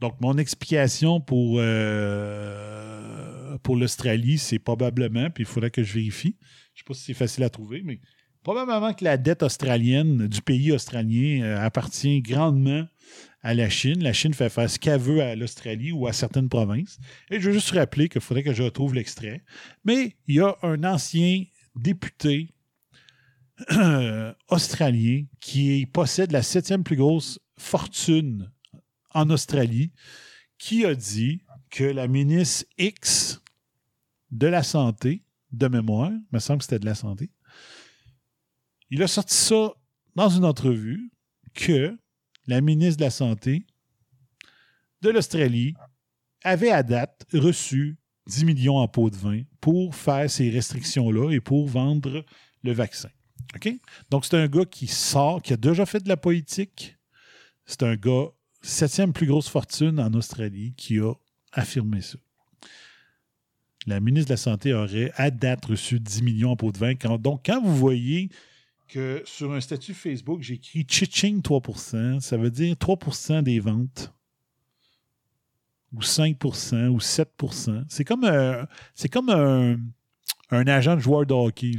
Donc, mon explication pour, euh, pour l'Australie, c'est probablement, puis il faudrait que je vérifie. Je ne sais pas si c'est facile à trouver, mais probablement que la dette australienne du pays australien euh, appartient grandement à la Chine. La Chine fait faire ce qu'elle veut à l'Australie ou à certaines provinces. Et je veux juste rappeler qu'il faudrait que je retrouve l'extrait. Mais il y a un ancien député australien qui possède la septième plus grosse fortune en Australie, qui a dit que la ministre X de la Santé, de mémoire, il me semble que c'était de la Santé, il a sorti ça dans une entrevue que la ministre de la Santé de l'Australie avait à date reçu 10 millions en pots de vin pour faire ces restrictions-là et pour vendre le vaccin. Donc, c'est un gars qui sort, qui a déjà fait de la politique. C'est un gars, septième plus grosse fortune en Australie, qui a affirmé ça. La ministre de la Santé aurait à date reçu 10 millions en pots de vin. donc, quand vous voyez que sur un statut Facebook, j'ai écrit Chiching 3%. Ça veut dire 3% des ventes. Ou 5%, ou 7%. C'est comme, euh, un, agent de joueur de hockey.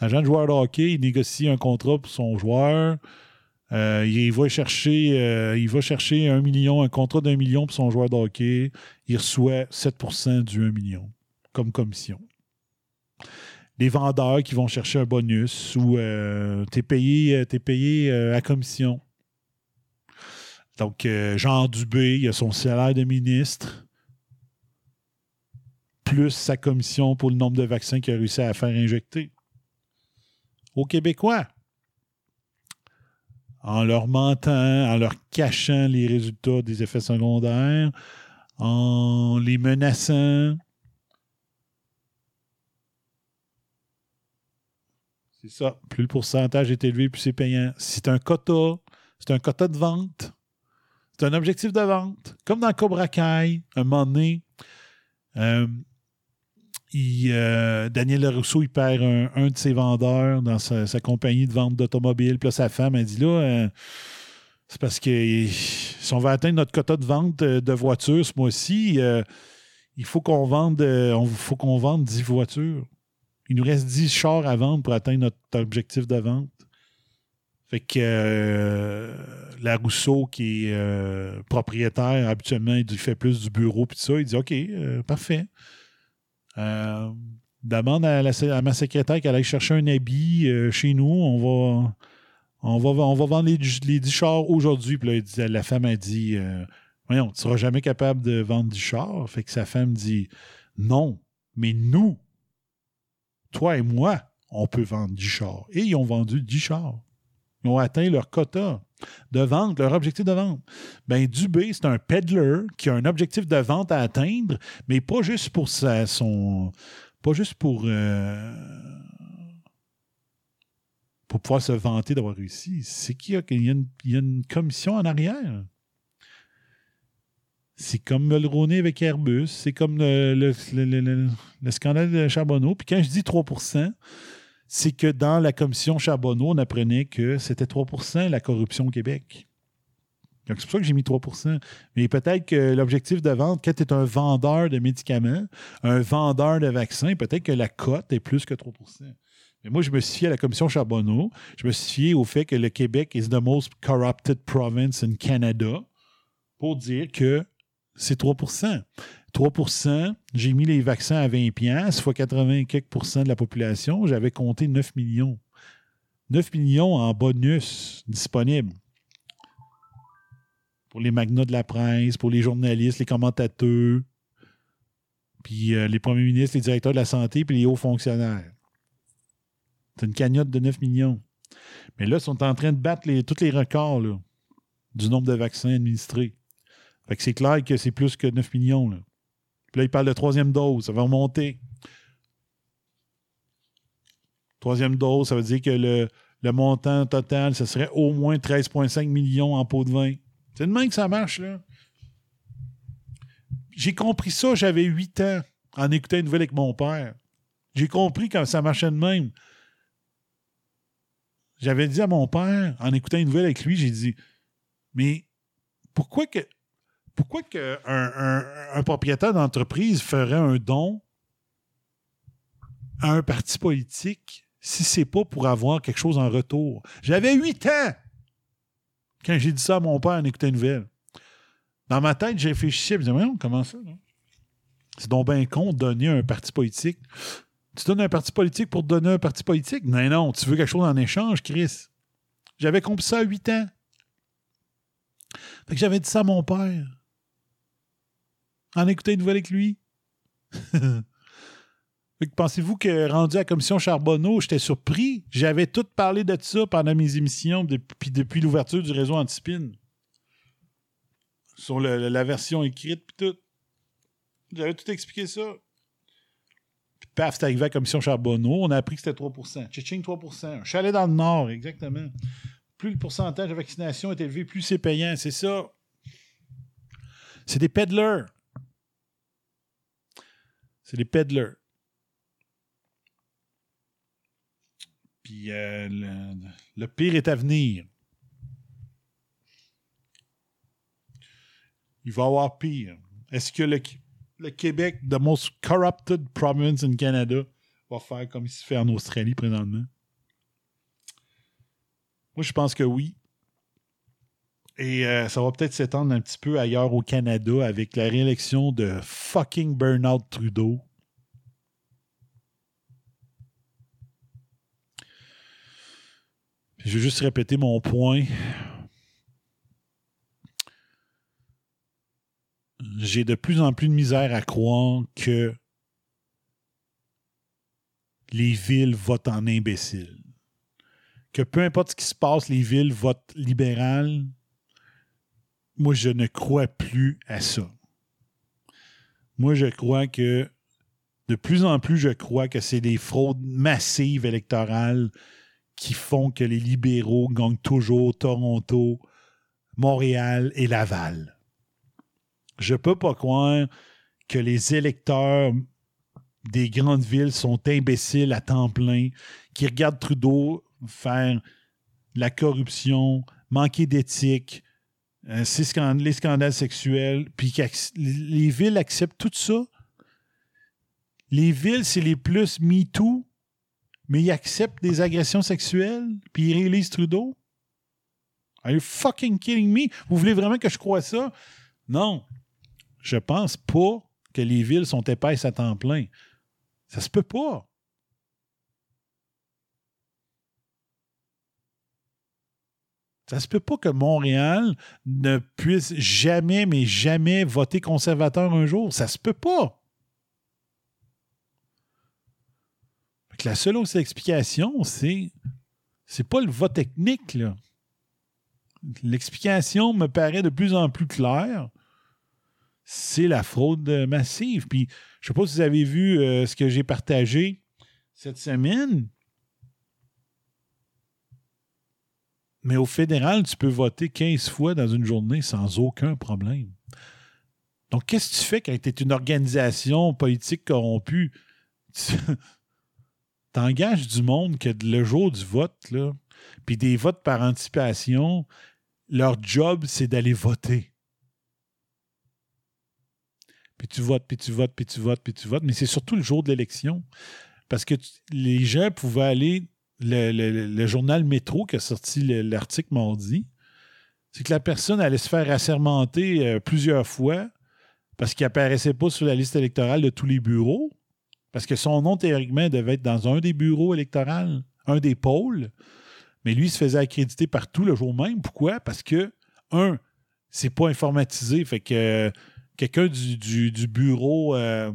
L'agent de joueur de hockey, il négocie un contrat pour son joueur. Euh, il, va chercher, euh, il va chercher un million, un contrat d'un million pour son joueur de hockey. Il reçoit 7% du 1 million comme commission. Les vendeurs qui vont chercher un bonus ou euh, t'es payé, t'es payé à commission. Donc, Jean Dubé, il a son salaire de ministre, plus sa commission pour le nombre de vaccins qu'il a réussi à faire injecter. Aux Québécois, en leur mentant, en leur cachant les résultats des effets secondaires, en les menaçant. C'est ça. Plus le pourcentage est élevé, plus c'est payant. C'est un quota. C'est un quota de vente. C'est un objectif de vente. Comme dans Cobra Kai, un moment donné, euh, euh, Daniel Rousseau, il perd un, de ses vendeurs dans sa, compagnie de vente d'automobiles. Puis là, sa femme, elle dit là, euh, c'est parce que si on veut atteindre notre quota de vente de, voitures ce mois-ci, il faut qu'on vende, faut qu'on vende 10 voitures. Il nous reste 10 chars à vendre pour atteindre notre objectif de vente. Fait que la Rousseau, qui est propriétaire, habituellement, il fait plus du bureau puis ça. Il dit OK, parfait. Euh, demande à, ma secrétaire qu'elle aille chercher un habit euh, chez nous. On va, on va, on vendre les, les 10 chars aujourd'hui. Puis la femme a dit euh, Voyons, tu seras jamais capable de vendre 10 chars. Fait que sa femme dit Non, mais nous, toi et moi, on peut vendre 10 chars. Et ils ont vendu 10 chars. Ils ont atteint leur quota de vente, leur objectif de vente. Ben, Dubé, c'est un peddler qui a un objectif de vente à atteindre, mais pas juste pour sa, son. Pas juste pour. Euh, pour pouvoir se vanter d'avoir réussi. C'est qu'il y, a une commission en arrière. C'est comme Mulroney avec Airbus, c'est comme le, le, scandale de Charbonneau. Puis quand je dis 3% c'est que dans la commission Charbonneau, on apprenait que c'était 3% la corruption au Québec. C'est pour ça que j'ai mis 3% Mais peut-être que l'objectif de vente, quand tu es un vendeur de médicaments, un vendeur de vaccins, peut-être que la cote est plus que 3% Mais moi, je me suis fié à la commission Charbonneau. Je me suis fié au fait que le Québec is the most corrupted province in Canada pour dire que c'est 3% 3% j'ai mis les vaccins à 20 pièces fois 80 quelques de la population, j'avais compté 9 millions. 9 millions en bonus disponibles. Pour les magnats de la presse, pour les journalistes, les commentateurs, puis euh, les premiers ministres, les directeurs de la santé, puis les hauts fonctionnaires. C'est une cagnotte de 9 millions. Mais là, ils sont en train de battre tous les records du nombre de vaccins administrés. Fait que c'est clair que c'est plus que 9 millions. Là. Puis là, il parle de troisième dose. Ça va remonter. Troisième dose, ça veut dire que le, montant total, ce serait au moins 13,5 millions en pot de vin. C'est de même que ça marche, là. J'ai compris ça, j'avais 8 ans, en écoutant une nouvelle avec mon père. J'ai compris quand ça marchait de même. J'avais dit à mon père, en écoutant une nouvelle avec lui, j'ai dit Mais pourquoi que pourquoi un, propriétaire d'entreprise ferait un don à un parti politique si c'est pas pour avoir quelque chose en retour? J'avais huit ans quand j'ai dit ça à mon père en écoutant une nouvelle. Dans ma tête, j'ai réfléchi, je me disais, comment ça? C'est donc bien con de donner un parti politique. Tu donnes un parti politique pour te donner un parti politique? Non, non, tu veux quelque chose en échange, Chris. J'avais compris ça à 8 ans. Fait que j'avais dit ça à mon père en écouter une nouvelle avec lui. Pensez-vous que rendu à la commission Charbonneau, j'étais surpris? J'avais tout parlé de ça pendant mes émissions depuis, depuis l'ouverture du réseau Antispin. Sur la version écrite, puis tout. J'avais tout expliqué ça. Puis paf, c'est arrivé à la commission Charbonneau. On a appris que c'était 3% Tchitching, 3% Un chalet dans le Nord, exactement. Plus le pourcentage de vaccination est élevé, plus c'est payant. C'est ça. C'est des peddlers. C'est les peddlers. Puis euh, le, pire est à venir. Il va y avoir pire. Est-ce que le, le, Québec, the most corrupted province in Canada, va faire comme il se fait en Australie présentement? Moi, je pense que oui. Et euh, ça va peut-être s'étendre un petit peu ailleurs au Canada avec la réélection de fucking Bernard Trudeau. Je vais juste répéter mon point. J'ai de plus en plus de misère à croire que les villes votent en imbéciles. Que peu importe ce qui se passe, les villes votent libéral. Moi, je ne crois plus à ça. Moi, je crois que de plus en plus, je crois que c'est des fraudes massives électorales qui font que les libéraux gagnent toujours Toronto, Montréal et Laval. Je peux pas croire que les électeurs des grandes villes sont imbéciles à temps plein, qui regardent Trudeau faire la corruption, manquer d'éthique, euh, les scandales sexuels, puis les villes acceptent tout ça. Les villes, c'est les plus MeToo, mais ils acceptent des agressions sexuelles, puis ils réalisent Trudeau. Are you fucking kidding me? Vous voulez vraiment que je croie ça? Non. Je pense pas que les villes sont épaisses à temps plein. Ça se peut pas. Ça se peut pas que Montréal ne puisse jamais, mais jamais voter conservateur un jour. Ça se peut pas. la seule autre explication, c'est c'est pas le vote technique. L'explication me paraît de plus en plus claire. C'est la fraude massive. Puis je ne sais pas si vous avez vu euh, ce que j'ai partagé cette semaine. Mais au fédéral, tu peux voter 15 fois dans une journée sans aucun problème. Donc, qu'est-ce que tu fais quand tu es une organisation politique corrompue? Tu engages du monde que le jour du vote, puis des votes par anticipation, leur job, c'est d'aller voter. Puis tu votes, puis tu votes, puis tu votes, puis tu votes. Mais c'est surtout le jour de l'élection. Parce que les gens pouvaient aller. Le, journal Métro qui a sorti l'article mardi, c'est que la personne allait se faire assermenter euh, plusieurs fois parce qu'il apparaissait pas sur la liste électorale de tous les bureaux. Parce que son nom, théoriquement, devait être dans un des bureaux électoraux, un des pôles. Mais lui, il se faisait accréditer partout le jour même. Pourquoi? Parce que, un, c'est pas informatisé. Fait que quelqu'un du, bureau euh,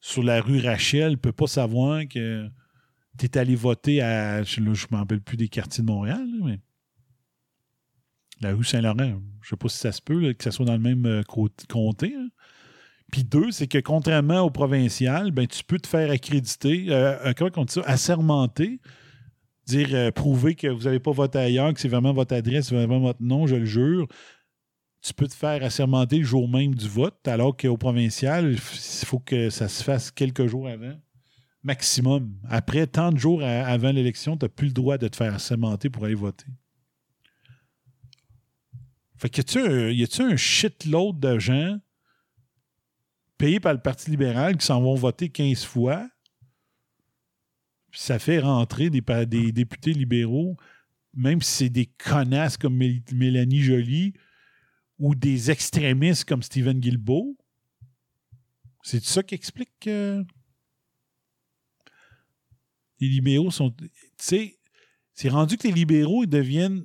sur la rue Rachel ne peut pas savoir que tu es allé voter à. Je ne me rappelle plus des quartiers de Montréal, mais. La rue Saint-Laurent. Je ne sais pas si ça se peut, que ça soit dans le même euh, comté. Hein. Puis deux, c'est que contrairement au provincial, ben, tu peux te faire accréditer, euh, comment on dit ça, assermenter, dire, prouver que vous n'avez pas voté ailleurs, que c'est vraiment votre adresse, c'est vraiment votre nom, je le jure tu peux te faire assermenter le jour même du vote, alors qu'au provincial, il faut que ça se fasse quelques jours avant, maximum. Après tant de jours avant l'élection, tu n'as plus le droit de te faire assermenter pour aller voter. Fait que y a-tu un, shitload de gens payés par le Parti libéral qui s'en vont voter 15 fois? ça fait rentrer des, des députés libéraux, même si c'est des connasses comme Mélanie Joly, ou des extrémistes comme Stephen Guilbeault? C'est ça qui explique que les libéraux sont. Tu sais, c'est rendu que les libéraux deviennent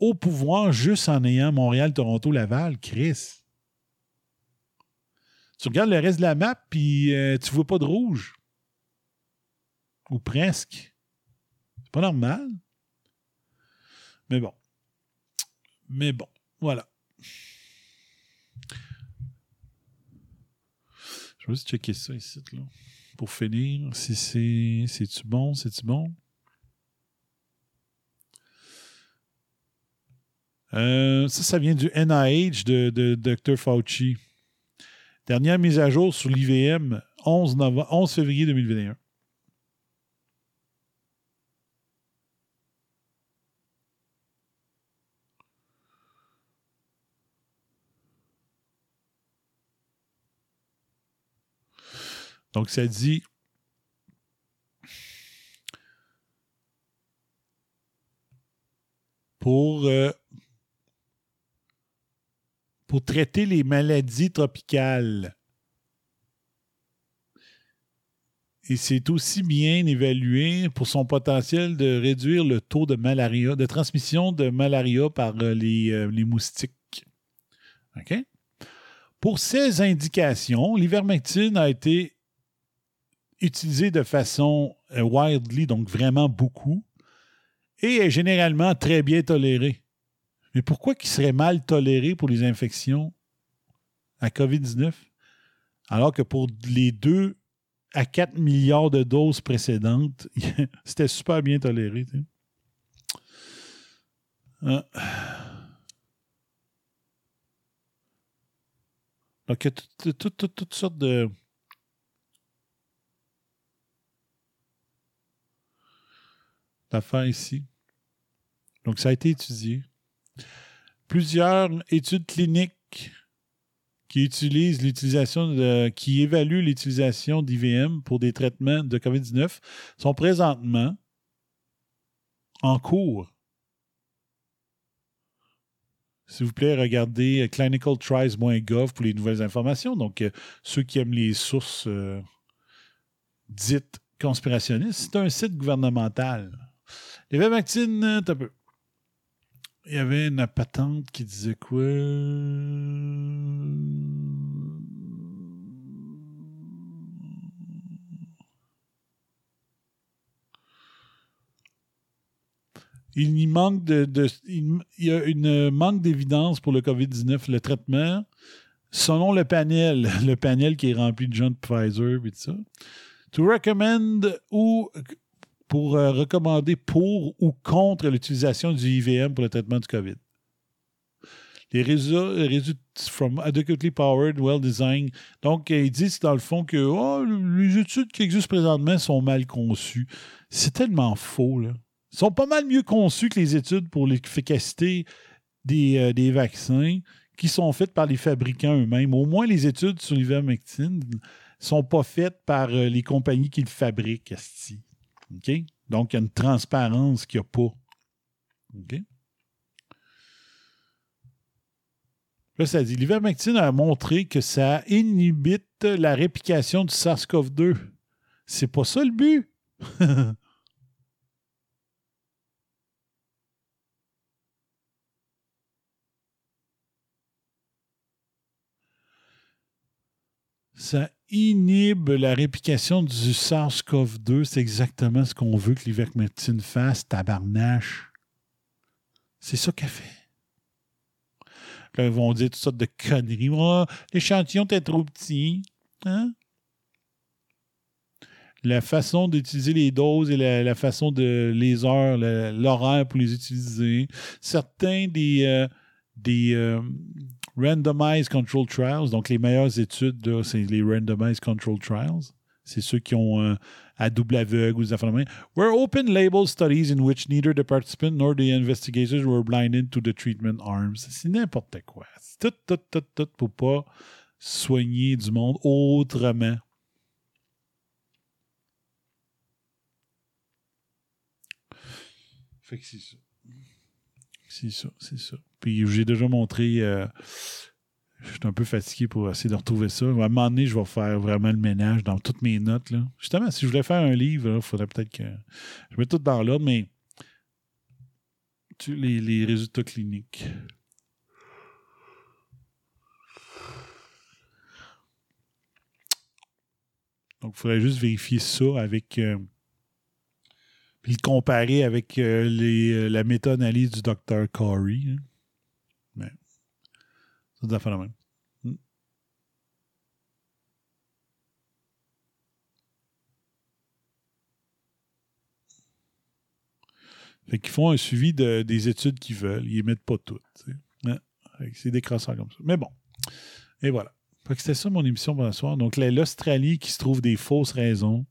au pouvoir juste en ayant Montréal, Toronto, Laval, Chris. Tu regardes le reste de la map, puis euh, tu vois pas de rouge. Ou presque. C'est pas normal. Mais bon. Mais bon, voilà. Je vais juste checker ça ici, là. Pour finir, si c'est. C'est-tu bon? C'est-tu bon? Euh, ça, ça vient du NIH de, Dr. Fauci. Dernière mise à jour sur l'IVM, 11, 11 février 2021. Donc, ça dit pour euh, pour traiter les maladies tropicales. Et c'est aussi bien évalué pour son potentiel de réduire le taux de malaria, de transmission de malaria par euh, les, euh, les moustiques. OK? Pour ces indications, l'ivermectine a été utilisé de façon euh, widely, donc vraiment beaucoup, et est généralement très bien toléré. Mais pourquoi il serait mal toléré pour les infections à COVID-19, alors que pour les deux à 4 milliards de doses précédentes, c'était super bien toléré. Ah. Donc, il y a toutes sortes de. D'affaires ici. Donc, ça a été étudié. Plusieurs études cliniques qui utilisent l'utilisation de, qui évaluent l'utilisation d'IVM pour des traitements de COVID-19 sont présentement en cours. S'il vous plaît, regardez clinicaltrials.gov pour les nouvelles informations. Donc, euh, ceux qui aiment les sources euh, dites conspirationnistes, c'est un site gouvernemental. Les vaccines, un peu. Il y avait une patente qui disait quoi? Il y manque de, il y a une manque d'évidence pour le COVID-19, le traitement. Selon le panel, le panel qui est rempli de gens de Pfizer et tout ça. To recommend ou pour euh, recommander pour ou contre l'utilisation du IVM pour le traitement du COVID. Les résultats from adequately powered, well designed. Donc, ils disent dans le fond que oh, les études qui existent présentement sont mal conçues. C'est tellement faux, là. Ils sont pas mal mieux conçus que les études pour l'efficacité des, euh, vaccins qui sont faites par les fabricants eux-mêmes. Au moins, les études sur l'ivermectine ne sont pas faites par euh, les compagnies qui le fabriquent. Donc, il y a une transparence qu'il n'y a pas. Là, ça dit l'ivermectine a montré que ça inhibite la réplication du SARS-CoV-2. C'est pas ça le but? ça inhibe la réplication du SARS-CoV-2. C'est exactement ce qu'on veut que l'ivermectine fasse, tabarnache. C'est ça qu'elle fait. Là, ils vont dire toutes sortes de conneries. Oh, L'échantillon était trop petit. Hein? La façon d'utiliser les doses et la, façon de les heures, l'horaire pour les utiliser. Certains des, euh, des, euh, Randomized Control Trials, donc les meilleures études, c'est les Randomized Control Trials. C'est ceux qui ont euh, à double aveugle ou des affaires Were open label studies in which neither the participant nor the investigators were blinded to the treatment arms. C'est n'importe quoi. C'est tout, tout, tout, tout pour pas soigner du monde autrement. Fait que c'est ça. C'est ça, c'est ça. Puis j'ai déjà montré. Euh, je suis un peu fatigué pour essayer de retrouver ça. À un moment donné, je vais faire vraiment le ménage dans toutes mes notes. Là. Justement, si je voulais faire un livre, il faudrait peut-être que. Je mets tout dans l'ordre, mais. Tu, les, les résultats cliniques. Donc, il faudrait juste vérifier ça avec. Euh, puis le comparer avec euh, les, la méta-analyse du docteur Corey. Hein. La même. Hmm. Fait qu'ils font un suivi de, des études qu'ils veulent. Ils mettent pas toutes. C'est décroissant comme ça. Mais bon. Et voilà. Fait que c'était ça mon émission pour ce soir. Donc, l'Australie qui se trouve des fausses raisons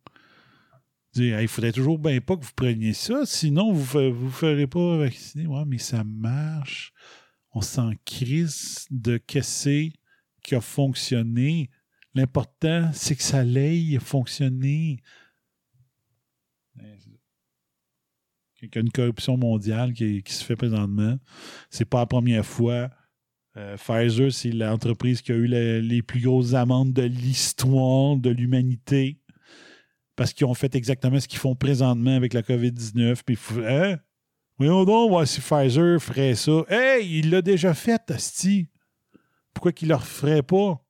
il faudrait toujours bien pas que vous preniez ça, sinon vous ne vous ferez pas vacciner. Ouais, mais ça marche. On s'en crise de qu'est-ce qui a fonctionné. L'important, c'est que ça l'aille fonctionner. Il y a une corruption mondiale qui, se fait présentement. C'est pas la première fois Euh, Pfizer, c'est l'entreprise qui a eu les plus grosses amendes de l'histoire de l'humanité parce qu'ils ont fait exactement ce qu'ils font présentement avec la COVID-19. Puis, faut- hein? Voyons donc, voir si Pfizer ferait ça. Hey, il l'a déjà fait, Asti. Pourquoi qu'il ne le referait pas?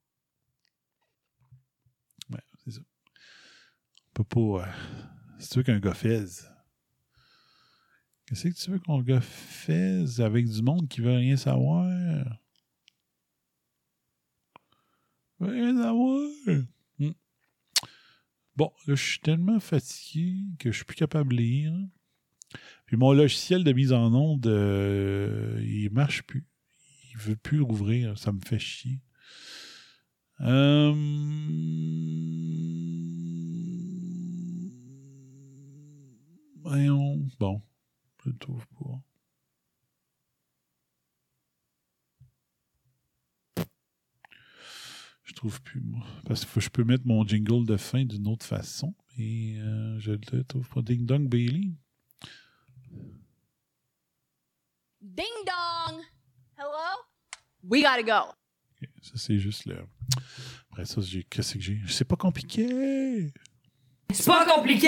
Ouais, c'est ça. On peut pas. euh, Si tu veux qu'un gars faise. Qu'est-ce que tu veux qu'on gars fasse avec du monde qui veut rien savoir? Veut rien savoir. Hmm. Bon, là, je suis tellement fatigué que je suis plus capable de lire. Mon logiciel de mise en onde, euh, il marche plus. Il veut plus rouvrir. Ça me fait chier. Euh... Voyons. Bon. Je le trouve pas. Je trouve plus, moi. Parce que je peux mettre mon jingle de fin d'une autre façon. Et euh, je le trouve pas. Ding Dong Bailey. Ding dong. Hello? We gotta go. Ok, Ça, c'est juste le. Après ça, j'ai. Qu'est-ce que j'ai? C'est pas compliqué! C'est pas compliqué!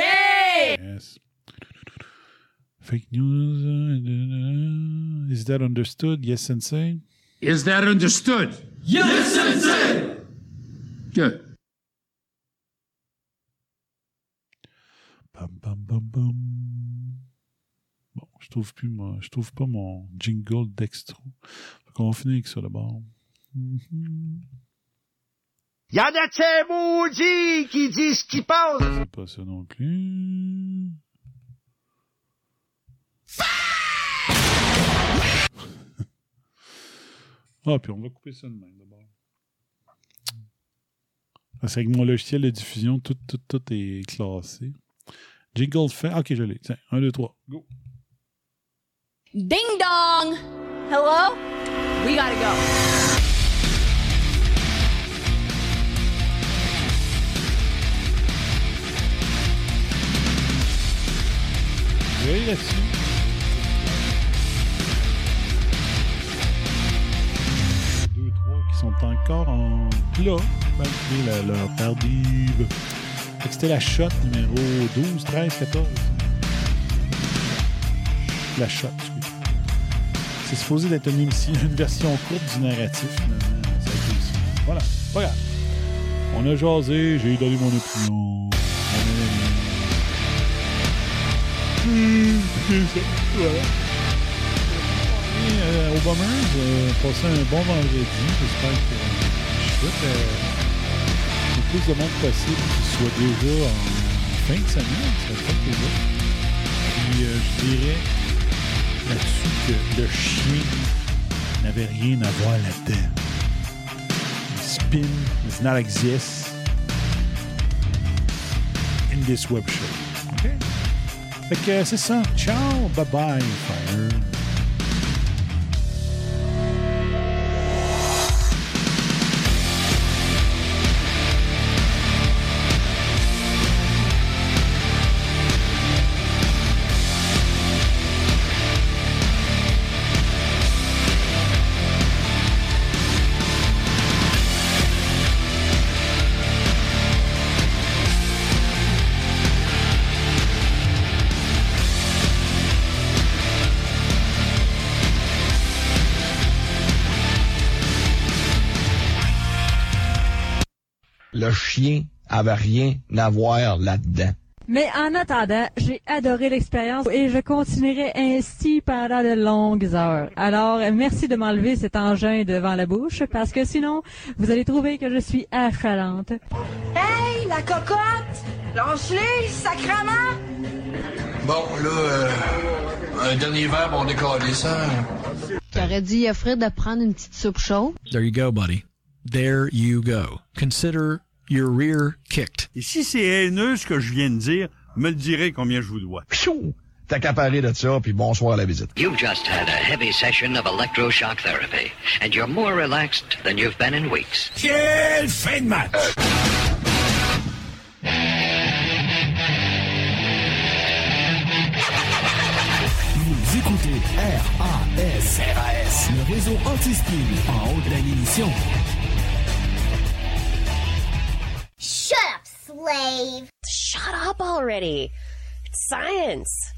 Yes. Fake news. uh, Is that understood? Yes, sensei. Is that understood? Yes, Sensei! Good. Bam, bam, bam, bam. Je trouve plus mon, je trouve pas mon jingle d'extro. Fait qu'on va finir avec ça d'abord. Mhm. Y en a de ces maudits qui disent ce qui pense. C'est pas ça non plus. ah, puis on va couper ça de même d'abord. Parce qu'avec mon logiciel de diffusion, tout, tout, tout est classé. Jingle fait. Ok, je l'ai. Tiens, 1, 2, 3. Go. Ding dong. Hello? We gotta go. Oui, là-dessus. Deux, trois qui sont encore en plat, malgré leur tardive. C'était la shot numéro 12, 13, 14. La shot. C'est supposé d'être une, version courte du narratif, finalement. Ça a été aussi. Voilà, pas grave. On a jasé, j'ai donné mon opinion. Hmm, c'est ça, voilà. Et, euh, aux Bombers, euh, passez un bon vendredi. J'espère que je souhaite euh, le plus de monde possible qui soit déjà en fin de semaine. Ça fait plaisir. Puis euh, je dirais là-dessus que le chien n'avait rien à voir là-dedans. Le spin does not exist in this web show. OK? Fait que c'est ça. Ciao, bye bye, Fire. Chien avait rien à voir là-dedans. Mais en attendant, j'ai adoré l'expérience et je continuerai ainsi pendant de longues heures. Alors, merci de m'enlever cet engin devant la bouche parce que sinon, vous allez trouver que je suis affalante. Hey, la cocotte! Lâche-les, sacrement! Bon, là, euh, un dernier verre, on décolle ça. J'aurais dit à Fred de prendre une petite soupe chaude. There you go, buddy. There you go. Consider your rear kicked. Et si c'est haineux ce que je viens de dire, me le direz combien je vous dois. Pfiou! T'as accaparé de ça, puis bonsoir à la visite. You've just had a heavy session of electroshock therapy, and you're more relaxed than you've been in weeks. Quelle fin de match! Vous écoutez RAS, RAS, le réseau anti-spleen en haut de la. Shut up, slave! Shut up already. It's science.